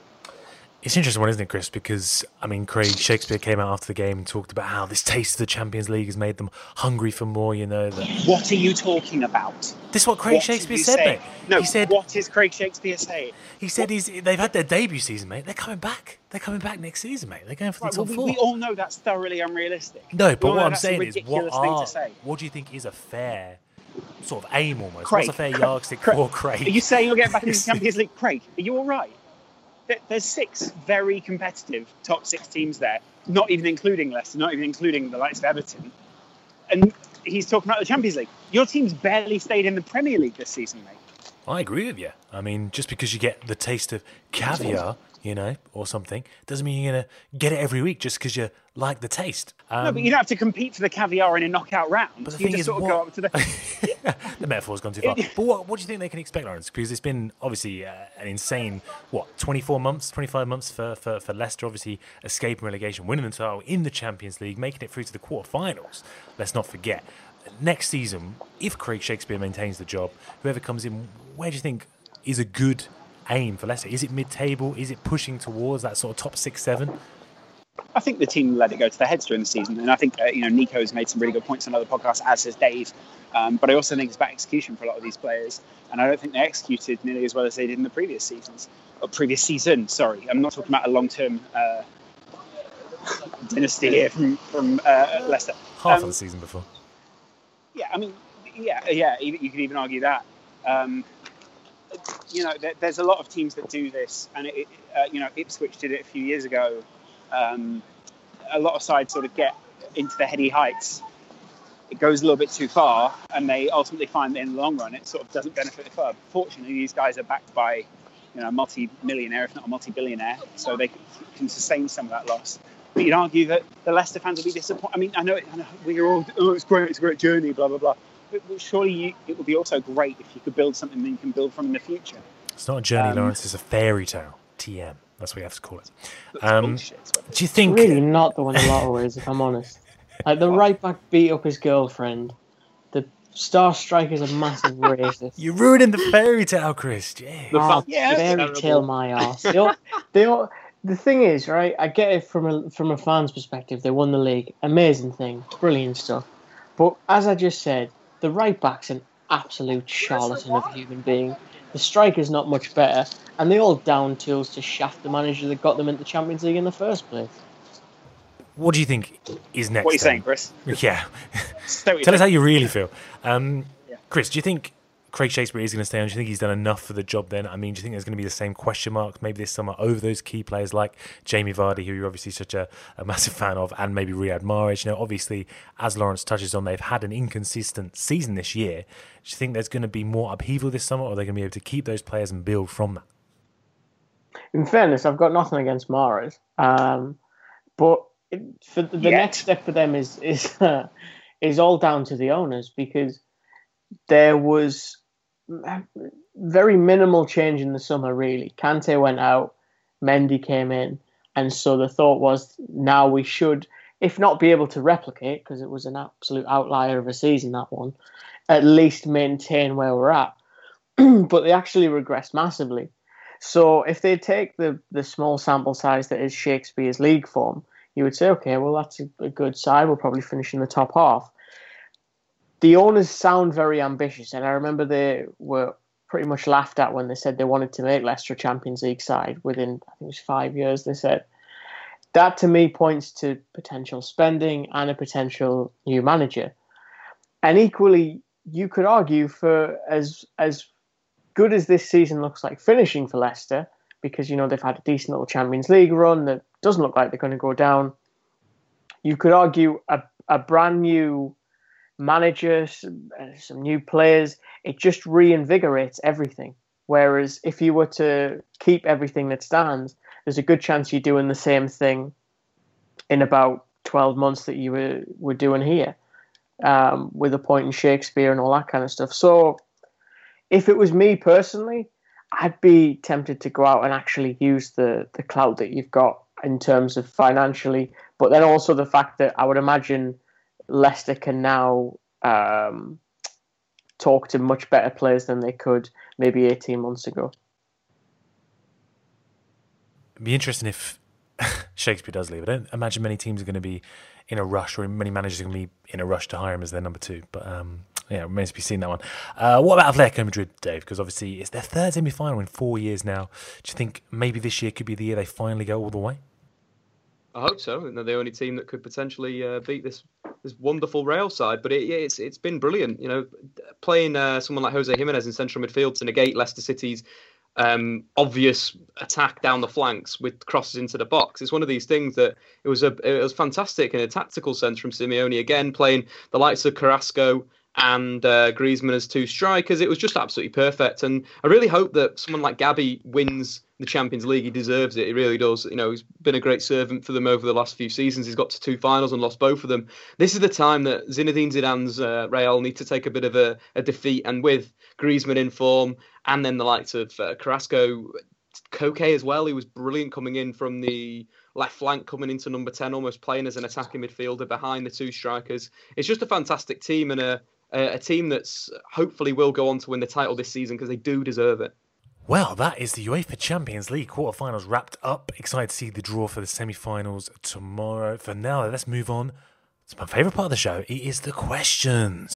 It's interesting one, isn't it, Kris? Because I mean, Craig Shakespeare came out after the game and talked about how this taste of the Champions League has made them hungry for more. You know, What are you talking about? this is what Craig What Shakespeare said, mate. No, he said what is Craig Shakespeare saying? he said he's they've had their debut season, mate. They're coming back. They're coming back next season, mate. They're going for the Right, top we, four. we all know that's thoroughly unrealistic. no, but what I'm saying is, what are what do you think is a fair sort of aim almost? Craig, What's a fair Craig, yardstick Craig, for Craig? Are you saying you're getting back into the Champions League, Craig? Are you all right? There- There's six very competitive top six teams there, not even including Leicester, not even including the likes of Everton. And he's talking about the Champions League. Your team's barely stayed in the Premier League this season, mate. I agree with you. I mean, just because you get the taste of caviar, you know, or something, doesn't mean you're gonna get it every week just because you like the taste. Um, no, but you don't have to compete for the caviar in a knockout round. But the you thing just is, sort of what- go up to the. the metaphor's gone too far. But what, what do you think they can expect, Laurence? Because it's been obviously uh, an insane, what, 24 months, 25 months for, for, for Leicester, obviously escaping relegation, winning the title in the Champions League, making it through to the quarterfinals. Let's not forget. Next season, if Craig Shakespeare maintains the job, whoever comes in, where do you think is a good aim for Leicester? Is it mid table? Is it pushing towards that sort of top six, seven? I think the team let it go to their heads during the season, and I think uh, you know Nico has made some really good points on other podcasts, as has Dave. Um, but I also think it's about execution for a lot of these players, and I don't think they executed nearly as well as they did in the previous seasons or previous season. Sorry, I'm not talking about a long-term uh, dynasty here from from uh, Leicester. Half Um, of the season before. Yeah, I mean, yeah, yeah. You you could even argue that. Um, you know, there, there's a lot of teams that do this, and it, uh, you know, Ipswich did it a few years ago. Um, a lot of sides sort of get into the heady heights. It goes a little bit too far, and they ultimately find that in the long run, it sort of doesn't benefit the club. Fortunately, these guys are backed by, you know, a multi-millionaire, if not a multi-billionaire, so they can sustain some of that loss. But you'd argue that the Leicester fans will be disappointed. I mean, I know, it, I know we're all, oh, it's great, it's a great journey, blah blah blah. But, but surely you, it would be also great if you could build something that you can build from in the future. It's not a journey, um, Laurence. It's a fairy tale. TM. That's what you have to call it. Um, do you think? Really not the one in a lot of ways, if I'm honest. Like the right back beat up his girlfriend. The star striker's a massive racist. You're ruining the fairy tale, Kris. Yeah. The Oh, Yeah, fairy tale my ass. They all, they all, the thing is, right? I get it from a from a fan's perspective. They won the league, amazing thing, brilliant stuff. But as I just said, the right back's an absolute charlatan of a human being. The striker's not much better, and they all down tools to shaft the manager that got them into the Champions League in the first place. What do you think is next? What are you then? saying, Kris? Yeah. Say what Tell us how you really feel. Um, Yeah. Kris, do you think Craig Shakespeare is going to stay on? Do you think he's done enough for the job then? I mean, do you think there's going to be the same question marks maybe this summer over those key players like Jamie Vardy, who you're obviously such a, a massive fan of, and maybe Riyad Mahrez? You know, obviously, as Laurence touches on, they've had an inconsistent season this year. Do you think there's going to be more upheaval this summer, or are they going to be able to keep those players and build from that? In fairness, I've got nothing against Mahrez, um, but it, for the, the Yet. next step for them is is uh, is all down to the owners because there was very minimal change in the summer. Really, Kante went out, Mendy came in, and so the thought was now we should, if not be able to replicate because it was an absolute outlier of a season that one, at least maintain where we're at. but they actually regressed massively. So if they take the, the small sample size that is Shakespeare's league form, you would say, okay, well, that's a, a good side. We'll probably finish in the top half. The owners sound very ambitious, and I remember they were pretty much laughed at when they said they wanted to make Leicester Champions League side within, I think it was five years, they said. That to me points to potential spending and a potential new manager. And equally, you could argue for as as good as this season looks like finishing for Leicester, because you know they've had a decent little Champions League run that doesn't look like they're going to go down. You could argue a, a brand new manager, some, uh, some new players, it just reinvigorates everything. Whereas if you were to keep everything that stands, there's a good chance you're doing the same thing in about 12 months that you were, were doing here um, with a point in Shakespeare and all that kind of stuff. So if it was me personally, I'd be tempted to go out and actually use the the clout that you've got in terms of financially, but then also the fact that I would imagine Leicester can now um, talk to much better players than they could maybe 18 months ago. It'd be interesting if Shakespeare does leave. I don't imagine many teams are going to be in a rush, or many managers are going to be in a rush to hire him as their number two. But um, yeah, remains to be seen that one. Uh, what about Atletico Madrid, Dave? Because obviously it's their third semi final in four years now. Do you think maybe this year could be the year they finally go all the way? I hope so. And they're the only team that could potentially uh, beat this this wonderful Real side. But it, it's it's been brilliant. You know, playing uh, someone like Jose Gimenez in central midfield to negate Leicester City's um, obvious attack down the flanks with crosses into the box. It's one of these things that it was a it was fantastic in a tactical sense from Simeone again playing the likes of Carrasco and uh, Griezmann as two strikers. It was just absolutely perfect. And I really hope that someone like Gabi wins the Champions League. He deserves it. He really does. You know, he's been a great servant for them over the last few seasons. He's got to two finals and lost both of them. This is the time that Zinedine Zidane's uh, Real need to take a bit of a, a, defeat. And with Griezmann in form, and then the likes of uh, Carrasco, Koke as well. He was brilliant coming in from the left flank, coming into number 10, almost playing as an attacking midfielder behind the two strikers. It's just a fantastic team and a, a, a team that's hopefully will go on to win the title this season because they do deserve it. Well, that is the UEFA Champions League quarterfinals wrapped up. Excited to see the draw for the semi-finals tomorrow. For now, let's move on to my favorite part of the show. It is the questions.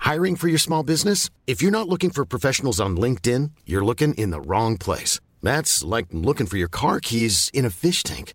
Hiring for your small business? If you're not looking for professionals on LinkedIn, you're looking in the wrong place. That's like looking for your car keys in a fish tank.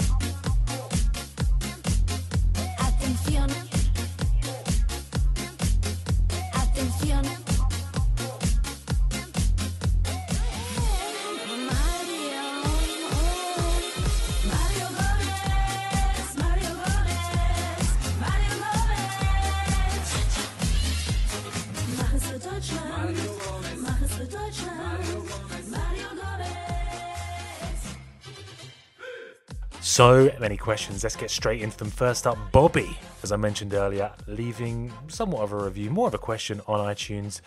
So many questions. Let's get straight into them. First up, Bobby, as I mentioned earlier, leaving somewhat of a review, more of a question on iTunes.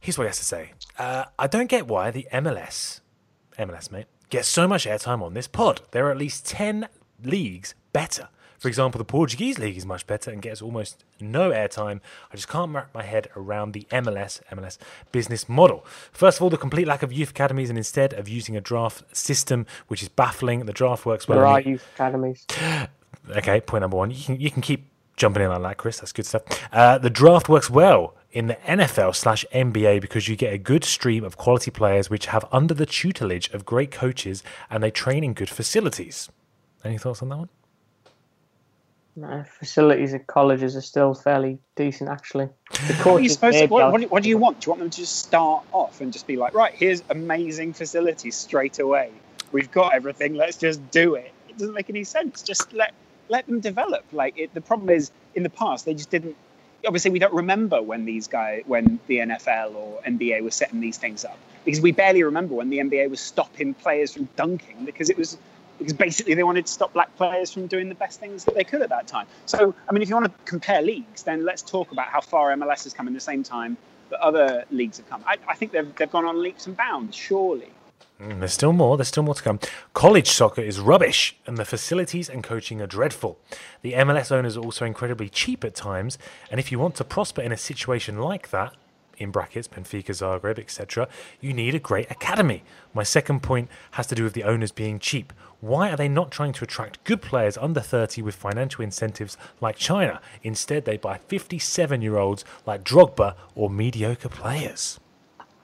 Here's what he has to say. Uh, I don't get why the MLS, MLS, mate, gets so much airtime on this pod. There are at least 10 leagues better. For example, the Portuguese league is much better and gets almost no airtime. I just can't wrap my head around the MLS MLS business model. First of all, the complete lack of youth academies, and instead of using a draft system, which is baffling, the draft works well. There are youth academies. Okay, point number one. You can you can keep jumping in on that, Kris. That's good stuff. Uh, the draft works well in the NFL slash NBA because you get a good stream of quality players which have under the tutelage of great coaches and they train in good facilities. Any thoughts on that one? No, facilities at colleges are still fairly decent, actually. The What, to, what, what do you want? Do you want them to just start off and just be like, right, here's amazing facilities straight away. We've got everything. Let's just do it. It doesn't make any sense. Just let let them develop. Like it, the problem is, in the past, they just didn't. Obviously, we don't remember when these guys, when the NFL or NBA was setting these things up, because we barely remember when the NBA was stopping players from dunking because it was because basically they wanted to stop black players from doing the best things that they could at that time. So, I mean, if you want to compare leagues, then let's talk about how far MLS has come in the same time that other leagues have come. I, I think they've, they've gone on leaps and bounds, surely. Mm, there's still more. There's still more to come. College soccer is rubbish, and the facilities and coaching are dreadful. The MLS owners are also incredibly cheap at times, and if you want to prosper in a situation like that, in brackets, Benfica, Zagreb, etc., you need a great academy. My second point has to do with the owners being cheap. Why are they not trying to attract good players under 30 with financial incentives like China? Instead, they buy 57 year olds like Drogba or mediocre players.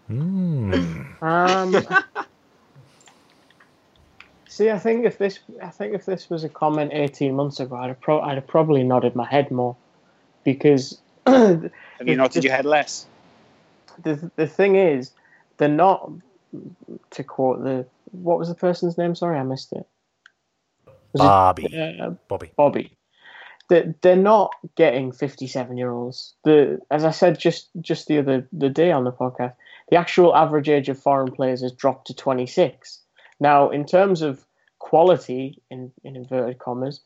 Hmm. Um, see, I think if this, I think if this was a comment eighteen months ago, I'd have, pro- I'd have probably nodded my head more, because Have you nodded just- your head less? The the thing is, they're not. To quote the what was the person's name? Sorry, I missed it. Was it, uh, Bobby. Bobby. They're, they're not getting 57 year olds. The as I said just just the other the day on the podcast, the actual average age of foreign players has dropped to 26. Now, in terms of quality, in, in inverted commas,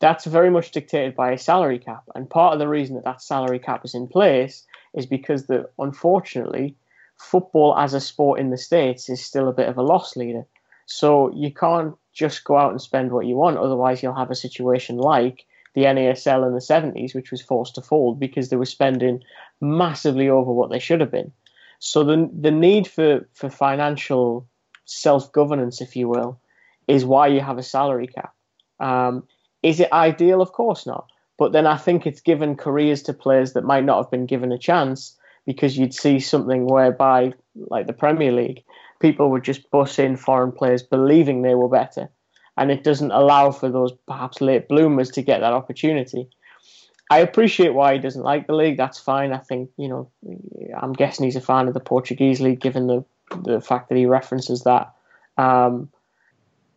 that's very much dictated by a salary cap. And part of the reason that that salary cap is in place is because that unfortunately, football as a sport in the states is still a bit of a loss leader. So you can't just go out and spend what you want. Otherwise, you'll have a situation like the NASL in the 70s, which was forced to fold because they were spending massively over what they should have been. So the the need for, for financial self governance, if you will, is why you have a salary cap. Um, is it ideal? Of course not. But then I think it's given careers to players that might not have been given a chance because you'd see something whereby, like the Premier League, people would just bus in foreign players believing they were better. And it doesn't allow for those perhaps late bloomers to get that opportunity. I appreciate why he doesn't like the league. That's fine. I think, you know, I'm guessing he's a fan of the Portuguese league given the, the fact that he references that. Um,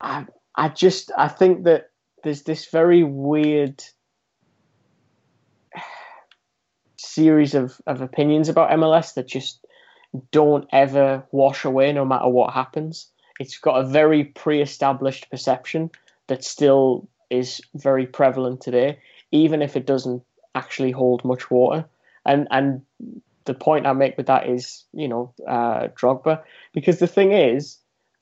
I, I just, I think that there's this very weird series of, of opinions about MLS that just don't ever wash away no matter what happens. It's got a very pre established perception that still is very prevalent today, even if it doesn't actually hold much water. And and the point I make with that is, you know, uh, Drogba, because the thing is,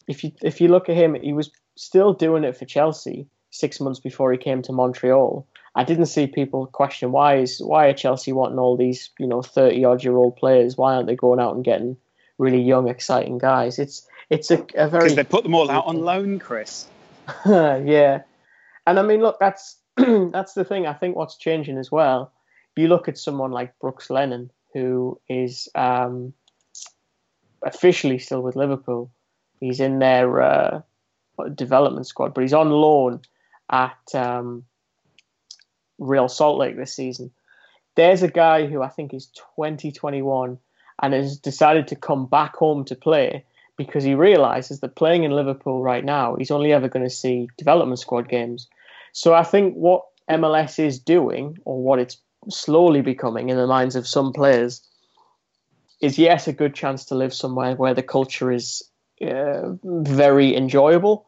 if you if you look at him, he was still doing it for Chelsea six months before he came to Montreal. I didn't see people question why is why are Chelsea wanting all these you know thirty odd year old players? Why aren't they going out and getting really young, exciting guys? It's it's a, a very Because they put them all out on loan, Kris. yeah, and I mean, look, that's that's the thing. I think what's changing as well. You look at someone like Brooks Lennon, who is um, officially still with Liverpool. He's in their uh, development squad, but he's on loan at um, Real Salt Lake this season. There's a guy who I think is 20, and has decided to come back home to play because he realizes that playing in Liverpool right now, he's only ever going to see development squad games. So I think what MLS is doing, or what it's slowly becoming in the minds of some players, is yes, a good chance to live somewhere where the culture is uh, very enjoyable,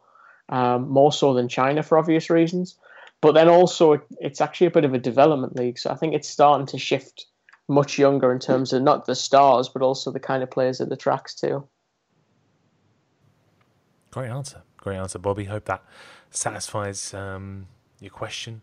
um, more so than China for obvious reasons. But then also, it's actually a bit of a development league. So I think it's starting to shift much younger in terms of not the stars, but also the kind of players it attracts too. Great answer. Great answer, Bobby. Hope that satisfies um, your question.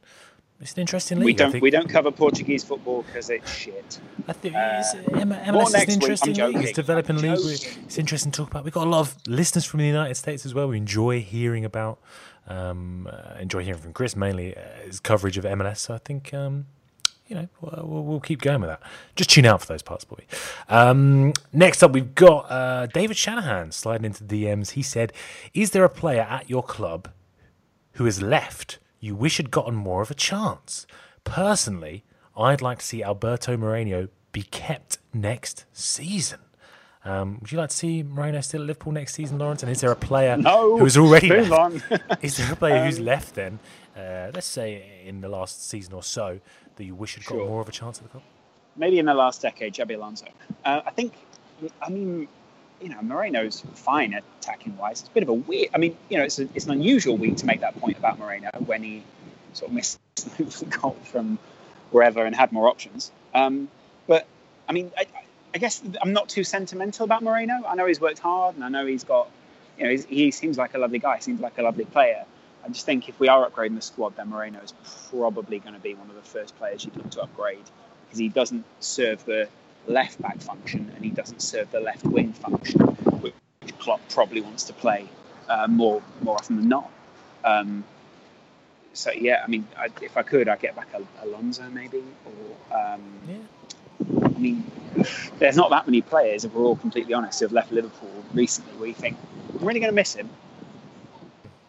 It's an interesting league. We don't we don't cover Portuguese football because it's shit. I think Uh, it's, M- MLS is an week. Interesting league. It's developing league. It's interesting to talk about. We've got a lot of listeners from the United States as well. We enjoy hearing about, um, uh, enjoy hearing from Kris mainly uh, his coverage of MLS. So I think, um, you know, we'll, we'll, we'll keep going with that. Just tune out for those parts, boy. Um, next up, we've got uh, David Shanahan sliding into DMs. He said, "Is there a player at your club who has left you wish had gotten more of a chance? Personally, I'd like to see Alberto Moreno be kept next season. Um, would you like to see Moreno still at Liverpool next season, Laurence? And is there a player No, who has already move left? on. is there a player who's Um, left then, uh, let's say in the last season or so, that you wish had got more of a chance at the club? maybe in the last decade, Xabi Alonso. Uh, I think, I mean, you know, Moreno's fine attacking wise. It's a bit of a weird. I mean, you know, it's a, it's an unusual week to make that point about Moreno when he sort of missed the goal from wherever and had more options. Um, but I mean, I, I guess I'm not too sentimental about Moreno. I know he's worked hard, and I know he's got, you know, he seems like a lovely guy. Seems like a lovely player. I just think if we are upgrading the squad, then Moreno is probably going to be one of the first players you'd look to upgrade because he doesn't serve the, left back function and he doesn't serve the left wing function, which Klopp probably wants to play uh, more more often than not. Um, so yeah, I mean, I, if I could, I'd get back Al- Alonso maybe, or um, yeah. I mean, there's not that many players, if we're all completely honest, who have left Liverpool recently where you think I'm really going to miss him.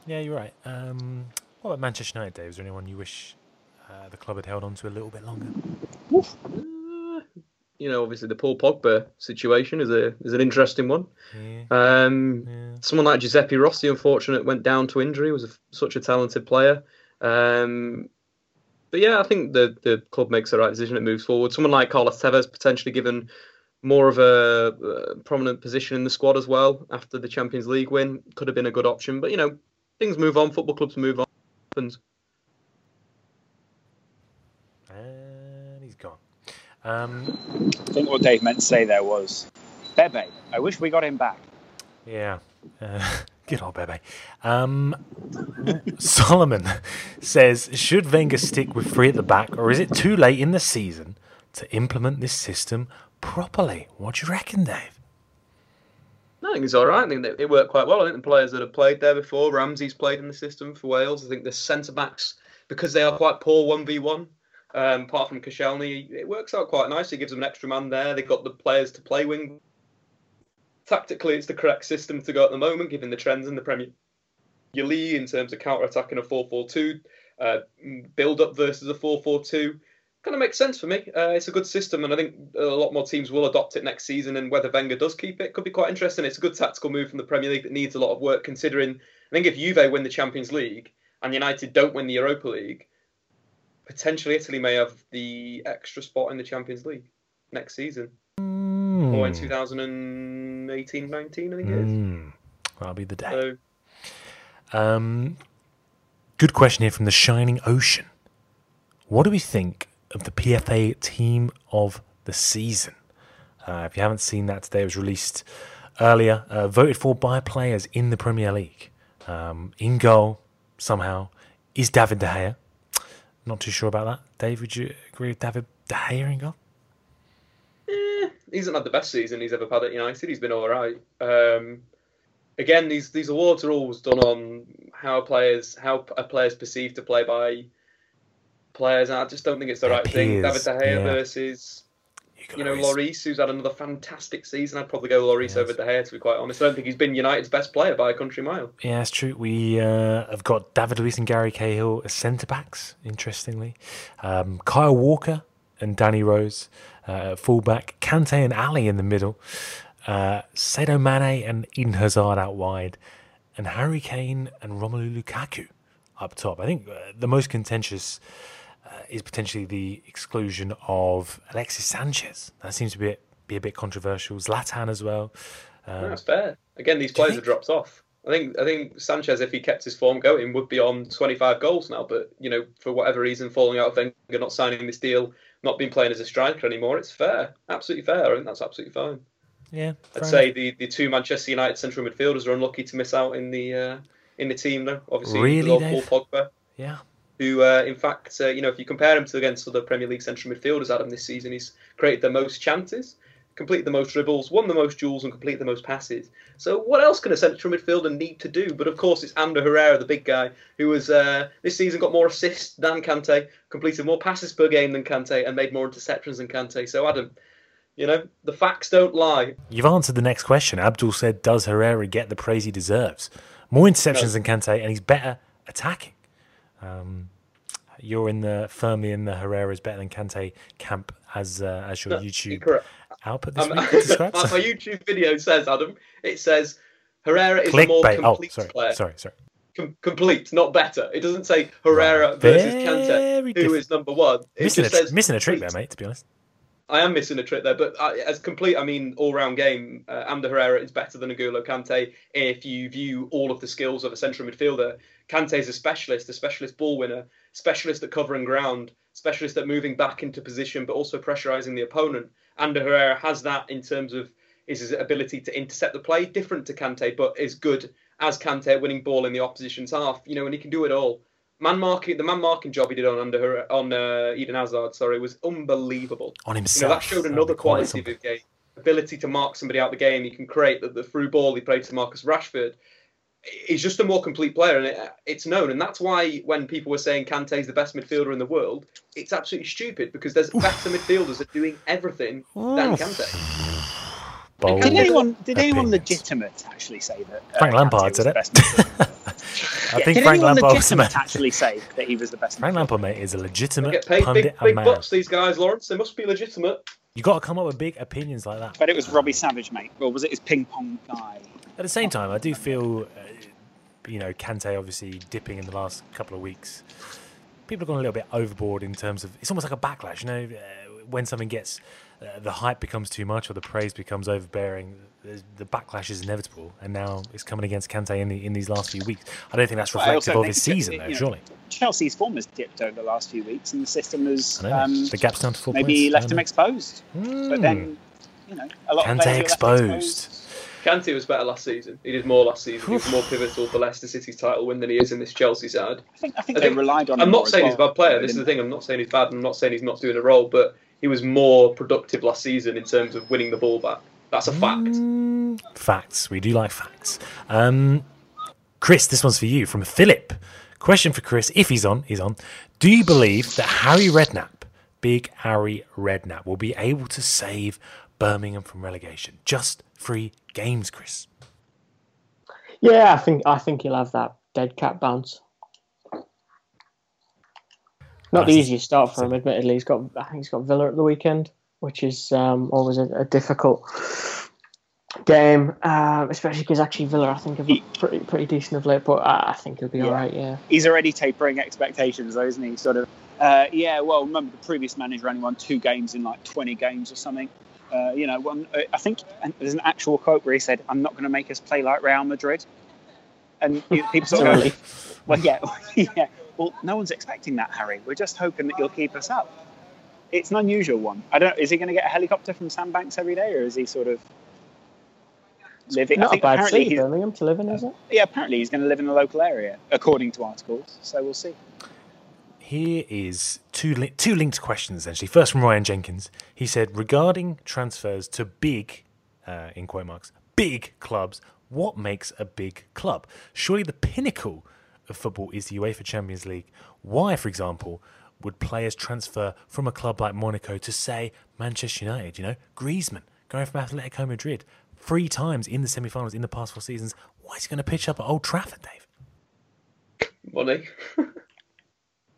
Yeah, you're right. Um, what about Manchester United, Dave? Is there anyone you wish uh, the club had held on to a little bit longer? You know, obviously the Paul Pogba situation is a is an interesting one. Yeah. Um, Someone like Giuseppe Rossi, unfortunate, went down to injury. Was a, such a talented player. Um, but yeah, I think the the club makes the right decision. It moves forward. Someone like Carlos Tevez potentially given more of a uh, prominent position in the squad as well after the Champions League win could have been a good option. But you know, things move on. Football clubs move on. Happens. And he's gone. Um, I think what Dave meant to say there was, Bebe, I wish we got him back. Yeah. Uh, good old Bebe. Um, Solomon says Should Wenger stick with three at the back, or is it too late in the season to implement this system properly? What do you reckon, Dave? I think it's all right. I think it worked quite well. I think the players that have played there before, Ramsey's played in the system for Wales. I think the centre backs, because they are quite poor one v one. Um, apart from Koscielny, it works out quite nicely. Gives them an extra man there. They've got the players to play wing. Tactically, it's the correct system to go at the moment, given the trends in the Premier League in terms of counter attacking a 4 4 2, uh, build up versus a 4 4 2. Kind of makes sense for me. Uh, it's a good system, and I think a lot more teams will adopt it next season. And whether Wenger does keep it could be quite interesting. It's a good tactical move from the Premier League that needs a lot of work. Considering, I think if Juve win the Champions League and United don't win the Europa League, potentially Italy may have the extra spot in the Champions League next season or in 2018-19, I think it is. Mm, that'll be the day. So Um, good question here from the Shining Ocean. What do we think of the PFA Team of the Season? Uh, if you haven't seen that today, it was released earlier, uh, voted for by players in the Premier League. Um, in goal, somehow, is David De Gea. Not too sure about that. Dave, would you agree with David De Gea in goal? he hasn't had the best season he's ever had at United. He's been all right. Um, again, these these awards are always done on how players how a player's perceived to play by players. And I just don't think it's the Their right thing. David peers, De Gea yeah. versus you know Lloris. Lloris, who's had another fantastic season. I'd probably go Lloris over De Gea to be quite honest. I don't think he's been United's best player by a country mile. Yeah, it's true. We uh, have got David Luiz and Gary Cahill as centre backs, interestingly. Um, Kyle Walker and Danny Rose uh, fullback. Kante and Alli in the middle. Uh, Sadio Mane and Eden Hazard out wide. And Harry Kane and Romelu Lukaku up top. I think uh, the most contentious is potentially the exclusion of Alexis Sanchez. That seems to be a, be a bit controversial. Zlatan as well. Um, That's fair. Again, these players think- have dropped off. I think I think Sanchez, if he kept his form going, would be on 25 goals now. But you know, for whatever reason, falling out of Wenger, not signing this deal, not being playing as a striker anymore, it's fair, absolutely fair. I think that's absolutely fine. yeah, I'd say enough. the, the two Manchester United central midfielders are unlucky to miss out in the uh, in the team though. Obviously, Really, Paul Pogba, Yeah. Who uh, in fact, uh, you know, if you compare him to against other Premier League central midfielders, Adam, this season, he's created the most chances, completed the most dribbles, won the most duels, and completed the most passes. So what else can a central midfielder need to do? But of course, it's Ander Herrera, the big guy, who has uh, this season got more assists than Kante, completed more passes per game than Kante, and made more interceptions than Kante. So Adam, you know, the facts don't lie. You've answered the next question. Abdul said, "Does Herrera get the praise he deserves? More interceptions than Kante, and he's better attacking." Um, you're in the firmly in the Herrera is better than Kante camp as uh, as your No, YouTube incorrect. output this Um, week describes. my YouTube video says, Adam, it says Herrera is a more Clickbait. Oh, complete sorry, player. sorry, sorry. Com- complete, not better. It doesn't say Herrera Right. versus Very Kante, who different. is number one. It Missing a, says missing a trick there, mate. To be honest. I am missing a trick there, but uh, as complete, I mean, all-round game. Uh, Ander Herrera is better than N'Golo Kante if you view all of the skills of a central midfielder. Kante is a specialist, a specialist ball winner, specialist at covering ground, specialist at moving back into position, but also pressurising the opponent. Ander Herrera has that in terms of his ability to intercept the play, different to Kante, but is good as Kante winning ball in the opposition's half. You know, and he can do it all. Man marking the man marking job he did on under her, on uh, Eden Hazard, sorry, was unbelievable. On You himself. know, that showed another quality of his game. Ability to mark somebody out the game. He can create the, the through ball he played to Marcus Rashford. He's just a more complete player, and it, it's known. And that's why when people were saying Kante's the best midfielder in the world, it's absolutely stupid because there's better midfielders that are doing everything than Kante. Bold Did anyone did anyone opinions. legitimate actually say that? uh, Frank Lampard was said the it. best? I Yeah, think did Frank Lampard was a legitimate actually say that he was the best? Frank? Lampard, mate, is a They legitimate get paid pundit big, and big man. bucks, these guys, Laurence. They must be legitimate. You got to come up with big opinions like that. But it was Robbie Savage, mate. Or was it his ping pong guy? At the same time, I do feel, uh, you know, Kante obviously dipping in the last couple of weeks. People have gone a little bit overboard in terms of it's almost like a backlash. You know, uh, when something gets uh, the hype becomes too much or the praise becomes overbearing, there's- the backlash is inevitable. And now it's coming against Kante in the in these last few weeks. I don't think that's reflective of think his season, though. know, Surely, Chelsea's form has dipped over the last few weeks, and the system has um, the gap's down to four maybe points. left him know. exposed. But Mm. then, you know, a lot of Kante players who are left exposed. Kante was better last season. He did more last season. He was more pivotal for Leicester City's title win than he is in this Chelsea side. I think I think I they think- relied on. I'm him not more as saying he's a bad player. This is the thing. I'm not saying he's bad. I'm not saying he's not doing a role, but he was more productive last season in terms of winning the ball back. That's a fact. Mm, facts. We do like facts. Um, Kris, this one's for you from Philip. Question for Kris, if he's on, he's on. Do you believe that Harry Redknapp, big Harry Redknapp, will be able to save Birmingham from relegation? Just three games, Kris. Yeah, I think I think he'll have that dead cat bounce. Not the easiest start for him, admittedly. He's got I think he's got Villa at the weekend, which is um, always a, a difficult game, uh, especially because actually Villa I think have pretty pretty decent of late. But I, I think he'll be Yeah. all right. Yeah. He's already tapering expectations, though, isn't he? Sort of. Uh, yeah. Well, remember the previous manager only won two games in like 20 games or something. Uh, you know, one, uh, I think there's an actual quote where he said, "I'm not going to make us play like Real Madrid," and you know, people sort of go, Well, yeah, yeah. Well, no one's expecting that, Harry. We're just hoping that you'll keep us up. It's an unusual one. I don't. Is he going to get a helicopter from Sandbanks every day, or is he sort of living? I Not a bad apparently city, Birmingham, to live in, is it? yeah, apparently he's going to live in the local area, according to articles. So we'll see. Here is two li- two linked questions essentially. First from Ryan Jenkins. He said regarding transfers to big, uh, in quote marks, big clubs. What makes a big club? Surely the pinnacle of football is the UEFA Champions League. Why, for example, would players transfer from a club like Monaco to say Manchester United? You know, Griezmann going from Atletico Madrid three times in the semi-finals in the past four seasons. Why is he going to pitch up at Old Trafford, Dave? Money,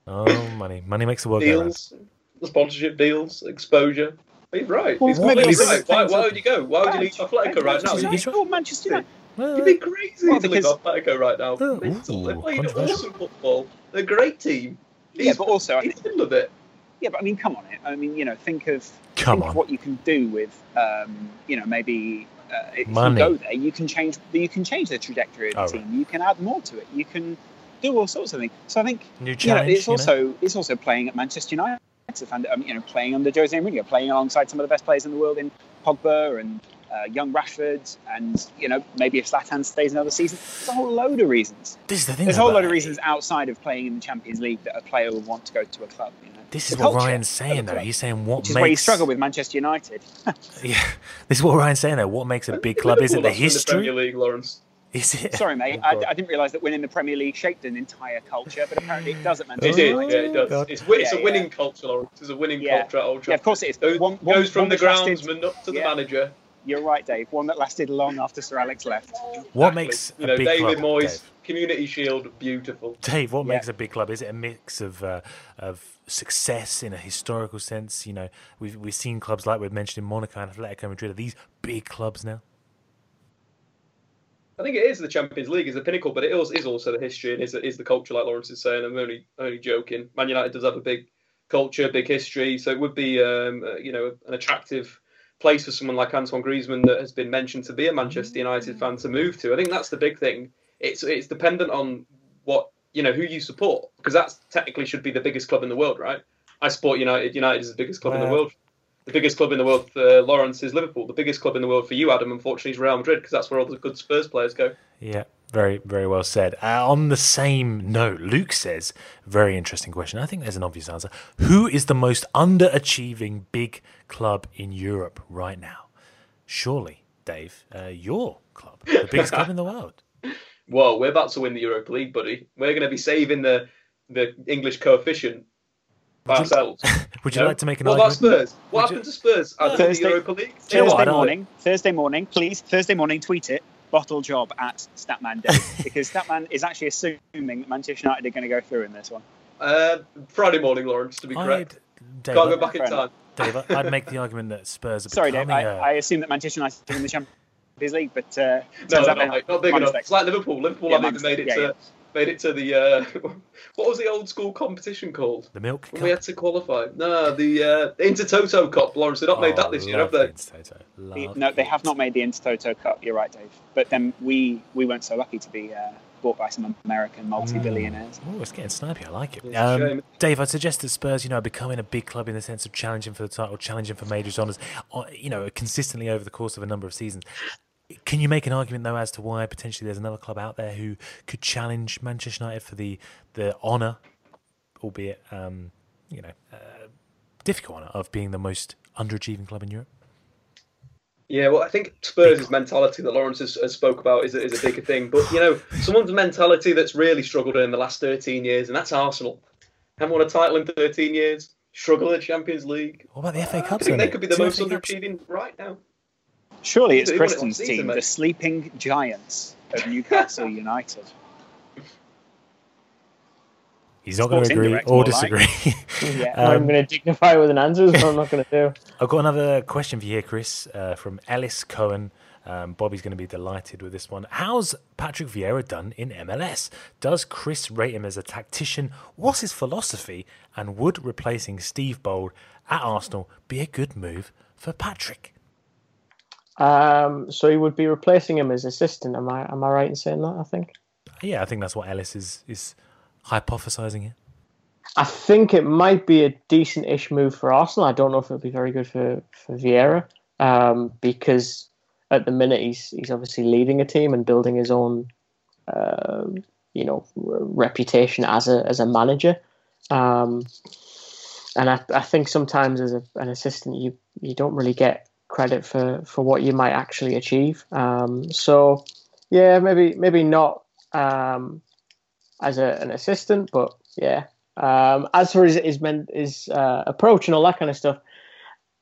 Oh, money, money makes the world go round. deals, the sponsorship deals, exposure. He's right. Well, he's completely right. Why, why would you go? Why would you leave Atletico right now? He's- he's right. Manchester United. You'd be crazy Well, to leave because- Atletico right now. Oh, Mental. They ooh, played controversial. awesome football. They're a great team. Yeah, He's- but also I he's think, in with it. yeah, but I mean, come on, it. I mean, you know, think of Come think on. of what you can do with, um, you know, maybe uh, if Money. you go there, you can change you can change the trajectory of the Oh, team. You can add more to it. You can do all sorts of things. So I think New you know, it's you know? also it's also playing at Manchester United. And, um, you know, playing under Jose Mourinho, playing alongside some of the best players in the world in Pogba and uh, young Rashford, and you know maybe if Zlatan stays another season. There's a whole load of reasons. This is the thing. There's a whole load of reasons outside of playing in the Champions League that a player would want to go to a club. You know, This The is what Ryan's saying, though. club, He's saying what which is makes. where you struggle with Manchester United. Yeah, this is what Ryan's saying, though. What makes a big club? Is it the Liverpool lost The Premier history? League, Laurence. Is it? Sorry, mate, Oh, I, I didn't realise that winning the Premier League shaped an entire culture, but apparently it does at It Manchester did, United. yeah, it does. God. It's, it's Yeah, a winning yeah. culture, Laurence. It's a winning Yeah. culture at Old Yeah, of course it is. Goes, One- one- goes from one the which groundsman up to the manager. You're right, Dave. One that lasted long after Sir Alex left. What Exactly. makes you a know big David club? Moyes Dave? Community Shield beautiful. Dave, what Yeah. makes a big club? Is it a mix of uh, of success in a historical sense? You know, we've we've seen clubs like we've mentioned in Monaco and Atletico Madrid. Are these big clubs now? I think it is the Champions League is the pinnacle, but it is, is also the history and is, is the culture, like Laurence is saying. I'm only only joking. Man United does have a big culture, big history, so it would be um, uh, you know an attractive place for someone like Antoine Griezmann that has been mentioned to be a Manchester mm. United fan to move to. I think that's the big thing. It's it's dependent on what you know who you support because that's technically should be the biggest club in the world, right? I support United. United is the biggest club in the world. The biggest club in the world for Laurence is Liverpool. The biggest club in the world for you, Adam, unfortunately, is Real Madrid because that's where all the good Spurs players go. Yeah, Very, very well said. Uh, on the same note, Luke says, very interesting question. I think there's an obvious answer. Who is the most underachieving big club in Europe right now? Surely, Dave, uh, your club, the biggest club in the world. Well, we're about to win the Europa League, buddy. We're going to be saving the the English coefficient by Would you- ourselves. Would you No? like to make an what about argument? Spurs? What Would you- happened to Spurs out of the Thursday- Europa League? Do you know what, Thursday morning, Thursday morning, please, Thursday morning, tweet it, bottle job at Statman Dave, because Statman is actually assuming that Manchester United are going to go through in this one. Uh, Friday morning, Laurence, to be correct. I'd, Dave, Can't go back in time. enough. Dave, I'd make the argument that Spurs are Sorry, Dave, becoming I, a- I assume that Manchester United are in the Champions League, but uh, No, turns no, not, not big enough. mistake. It's like Liverpool. Liverpool Yeah, haven't even made it mistake. to Yeah, made it to the uh, what was the old school competition called? the milk When cup. we had to qualify. No, the uh, Intertoto Cup, Laurence. They've not made Oh, that this year, have they? the Intertoto. The- Love no, they have not made the Intertoto Cup. You're right, Dave. But then we we weren't so lucky to be uh, bought by some American multi-billionaires. Oh, it's getting snipey. I like it. Um. Dave, I'd suggest that Spurs, you know, are becoming a big club in the sense of challenging for the title, challenging for major honours, uh, you know, consistently over the course of a number of seasons. Can you make an argument though as to why potentially there's another club out there who could challenge Manchester United for the the honour, albeit um, you know, uh, difficult honour of being the most underachieving club in Europe? Yeah, well, I think Spurs' mentality that Laurence has, has spoke about is, a- is a bigger thing. But, you know, someone's mentality that's really struggled in the last 13 years, and that's Arsenal. Haven't won a title in 13 years, struggle in the Champions League. What about the FA I Cup? think they could be the most underachieving right now. Surely it's They won it one Kristen's season, team, mate. the sleeping giants of Newcastle United. He's not going to agree or more like. disagree. Yeah. I'm Um, going to dignify with an answer, is what I'm not going to do. I've got another question for you here, Kris, uh, from Ellis Cohen. Um, Bobby's going to be delighted with this one. How's Patrick Vieira done in MLS? Does Kris rate him as a tactician? What's his philosophy? And would replacing Steve Bould at Arsenal be a good move for Patrick? Um, so he would be replacing him as assistant. Am I am I right in saying that? I think. Yeah, I think that's what Ellis is is hypothesizing here. I think it might be a decent-ish move for Arsenal. I don't know if it'll be very good for for Vieira um, because at the minute he's he's obviously leading a team and building his own, uh, you know, reputation as a as a manager. Um, and I, I think sometimes as a, an assistant you you don't really get credit for, for what you might actually achieve. Um, so yeah, maybe maybe not um, as a, an assistant, but yeah. Um, as for his his, men, his uh, approach and all that kind of stuff,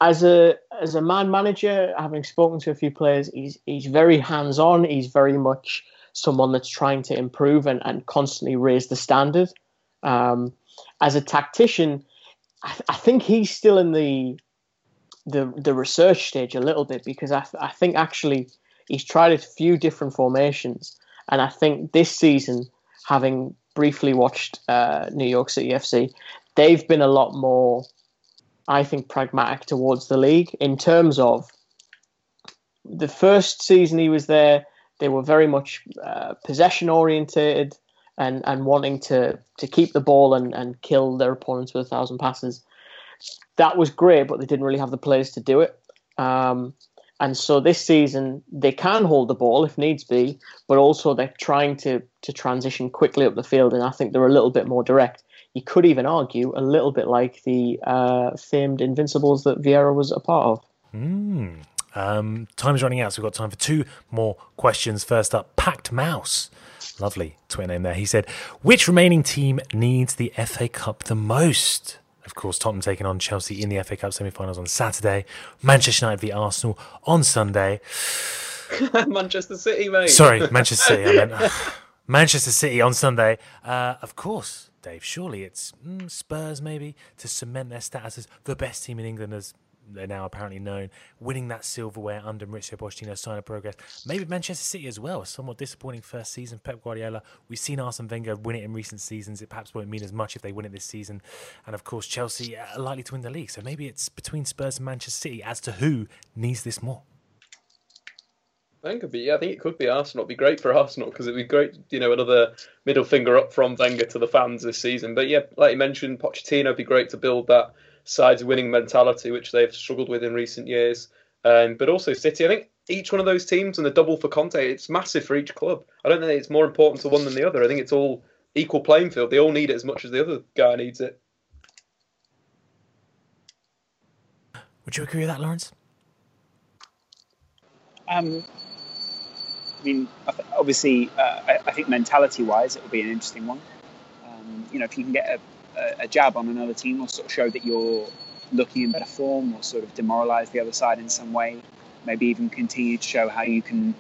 as a as a man manager, having spoken to a few players, he's he's very hands on. He's very much someone that's trying to improve and, and constantly raise the standard. Um, as a tactician, I, I think he's still in the the the research stage a little bit because I, I think actually he's tried a few different formations, and I think this season, having briefly watched uh, New York City FC, they've been a lot more, I think, pragmatic towards the league in terms of the first season he was there. They were very much uh, possession orientated and, and wanting to, to keep the ball and, and kill their opponents with a thousand passes. That was great, but they didn't really have the players to do it. Um, and so this season they can hold the ball if needs be, but also they're trying to to transition quickly up the field, and I think they're a little bit more direct. You could even argue a little bit like the uh, famed Invincibles that Vieira was a part of. Mm. Um, time's running out, so we've got time for two more questions. First up, Packed Mouse. Lovely Twitter name there. He said, Which remaining team needs the FA Cup the most? Of course, Tottenham taking on Chelsea in the FA Cup semi finals on Saturday, Manchester United v Arsenal on Sunday. Manchester City, mate. Sorry, Manchester City. I meant Manchester City on Sunday. Uh, of course, Dave. Surely it's mm, Spurs, maybe, to cement their status as the best team in England, as they're now apparently known, winning that silverware under Mauricio Pochettino's sign of progress. Maybe Manchester City as well. Somewhat disappointing first season. Pep Guardiola. We've seen Arsene Wenger win it in recent seasons. It perhaps won't mean as much if they win it this season. And of course, Chelsea are likely to win the league. So maybe it's between Spurs and Manchester City as to who needs this more. I think, it'd be, yeah, I think it could be Arsenal. It'd be great for Arsenal because it'd be great, you know, another middle finger up from Wenger to the fans this season. But yeah, like you mentioned, Pochettino would be great to build that side's winning mentality, which they've struggled with in recent years. Um, but also City, I think each one of those teams and the double for Conte, it's massive for each club. I don't think it's more important to one than the other. I think it's all equal playing field. They all need it as much as the other guy needs it. Would you agree with that, Laurence? Um, I mean, obviously, uh, I, I think mentality-wise, it will be an interesting one. Um, you know, if you can get a, a, a jab on another team, or sort of show that you're looking in better form, or sort of demoralise the other side in some way, maybe even continue to show how you can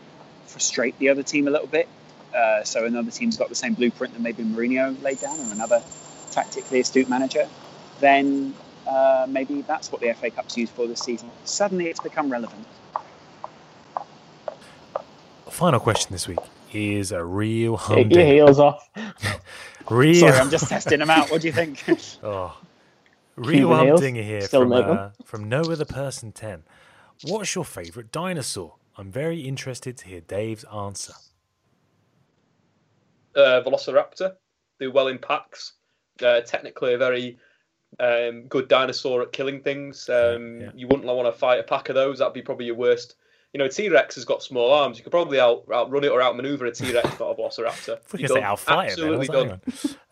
frustrate the other team a little bit. Uh, so another team's got the same blueprint that maybe Mourinho laid down, or another tactically astute manager. Then uh, maybe that's what the FA Cup's used for this season. Suddenly, it's become relevant. Final question this week is a real Take your heels off. Real, Sorry, I'm just testing them out. What do you think? oh, real Cuban heels, humdinger here still from uh, from no other person ten. What's your favourite dinosaur? I'm very interested to hear Dave's answer. uh, Velociraptor. Do well in packs. Uh, technically, a very um, good dinosaur at killing things. Um, Yeah. You wouldn't want to fight a pack of those. That'd be probably your worst. You know, T Rex has got small arms. You could probably out outrun it or outmaneuver a T Rex, not a Velociraptor. If we You're say done. outfight it, then. Absolutely done.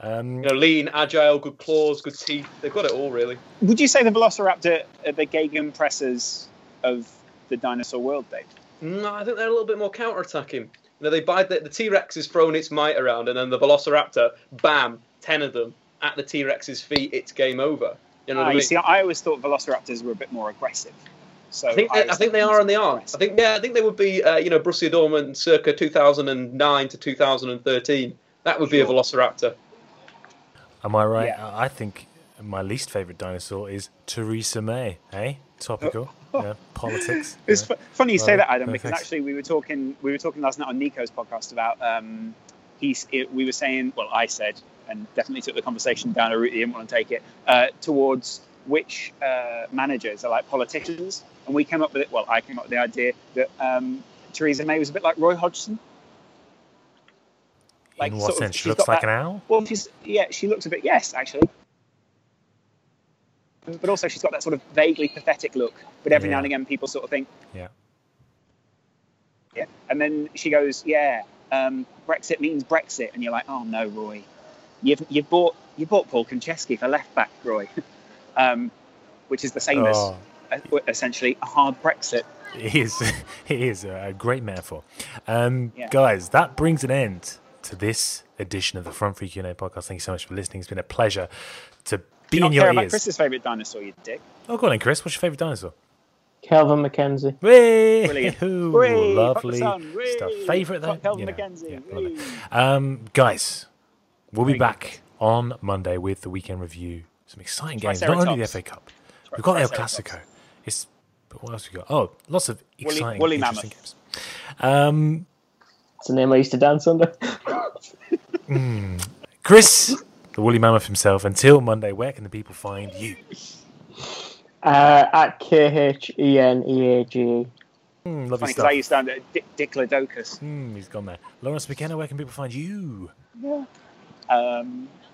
Um, You know, lean, agile, good claws, good teeth. They've got it all, really. Would you say the Velociraptor are the gegenpressers of the dinosaur world, Dave? No, I think they're a little bit more counter-attacking. You know, they buy the, the T-Rex is throwing its might around, and then the Velociraptor, bam, ten of them at the T-Rex's feet. It's game over. You know Ah, what I you mean? see, I always thought Velociraptors were a bit more aggressive. So I think they, I always think they are and they them aren't. I think yeah, I think they would be uh, you know Borussia Dortmund circa 2009 to 2013. That would be a Velociraptor. am I right? Yeah. I I think my least favourite dinosaur is Theresa May. Hey, topical. yeah, politics. It's yeah. fu- funny you say that, Adam, no, because thanks. actually we were talking we were talking last night on Nico's podcast about um, he's it, we were saying well I said and definitely took the conversation down a route he didn't want to take it uh, towards which uh, managers are like politicians, and we came up with it. Well, I came up with the idea that um, Theresa May was a bit like Roy Hodgson. Like, In what of- sense? She looks like that- an owl? Well, she's yeah, she looks a bit yes, actually. But also, she's got that sort of vaguely pathetic look. But every now and again, people sort of think, Yeah. yeah. And then she goes, yeah, um, Brexit means Brexit, and you're like, oh no, Roy, you've you've bought you bought Paul Konchesky for left back, Roy, um, which is the same Oh. as uh, essentially a hard Brexit. It is. It is a great metaphor. Um, Yeah. Guys, that brings an end to this edition of the Front Three Q&A podcast. Thank you so much for listening. It's been a pleasure to be you in your care about ears. Kris's favourite dinosaur, you dick? Oh, go on then, Kris. What's your favourite dinosaur? Kelvin MacKenzie. Whee! Brilliant. Ooh, Whee! lovely Fuck the sun. Whee! stuff. Favourite though? Fuck Kelvin You know, MacKenzie. yeah, love it. Whee! Um, guys, we'll be Very good, back Kris. on Monday with the weekend review. Some exciting games. Not only the FA Cup, we've got El Clasico. It's but what else we got? Oh, lots of Woolly- exciting, woolly interesting mammoth. games. Um, It's the name I used to dance under. Kris, the woolly mammoth himself. Until Monday, where can the people find you? Uh, at K H E N E A G. Mm, lovely Funny because stuff. I used to under Dick, Diplodocus Mm, he's gone there. Laurence McKenna, where can people find you? um, at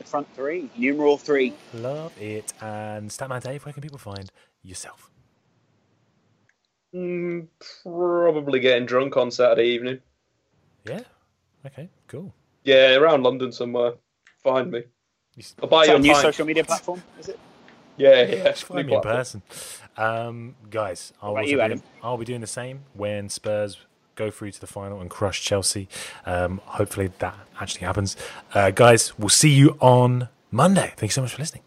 the front three, numeral three. Love it. And Statman Dave, where can people find yourself? Mm, probably getting drunk on Saturday evening. Yeah. Okay. Cool. Yeah, around London somewhere. Find me. You s- I'll buy Is you a a new pint. social media platform? Is it? Yeah, yeah. Just find me in person. Um, guys, I'll, about you, be- Adam? I'll be doing the same when Spurs go through to the final and crush Chelsea. Um, hopefully that actually happens. Uh, guys, we'll see you on Monday. Thank you so much for listening.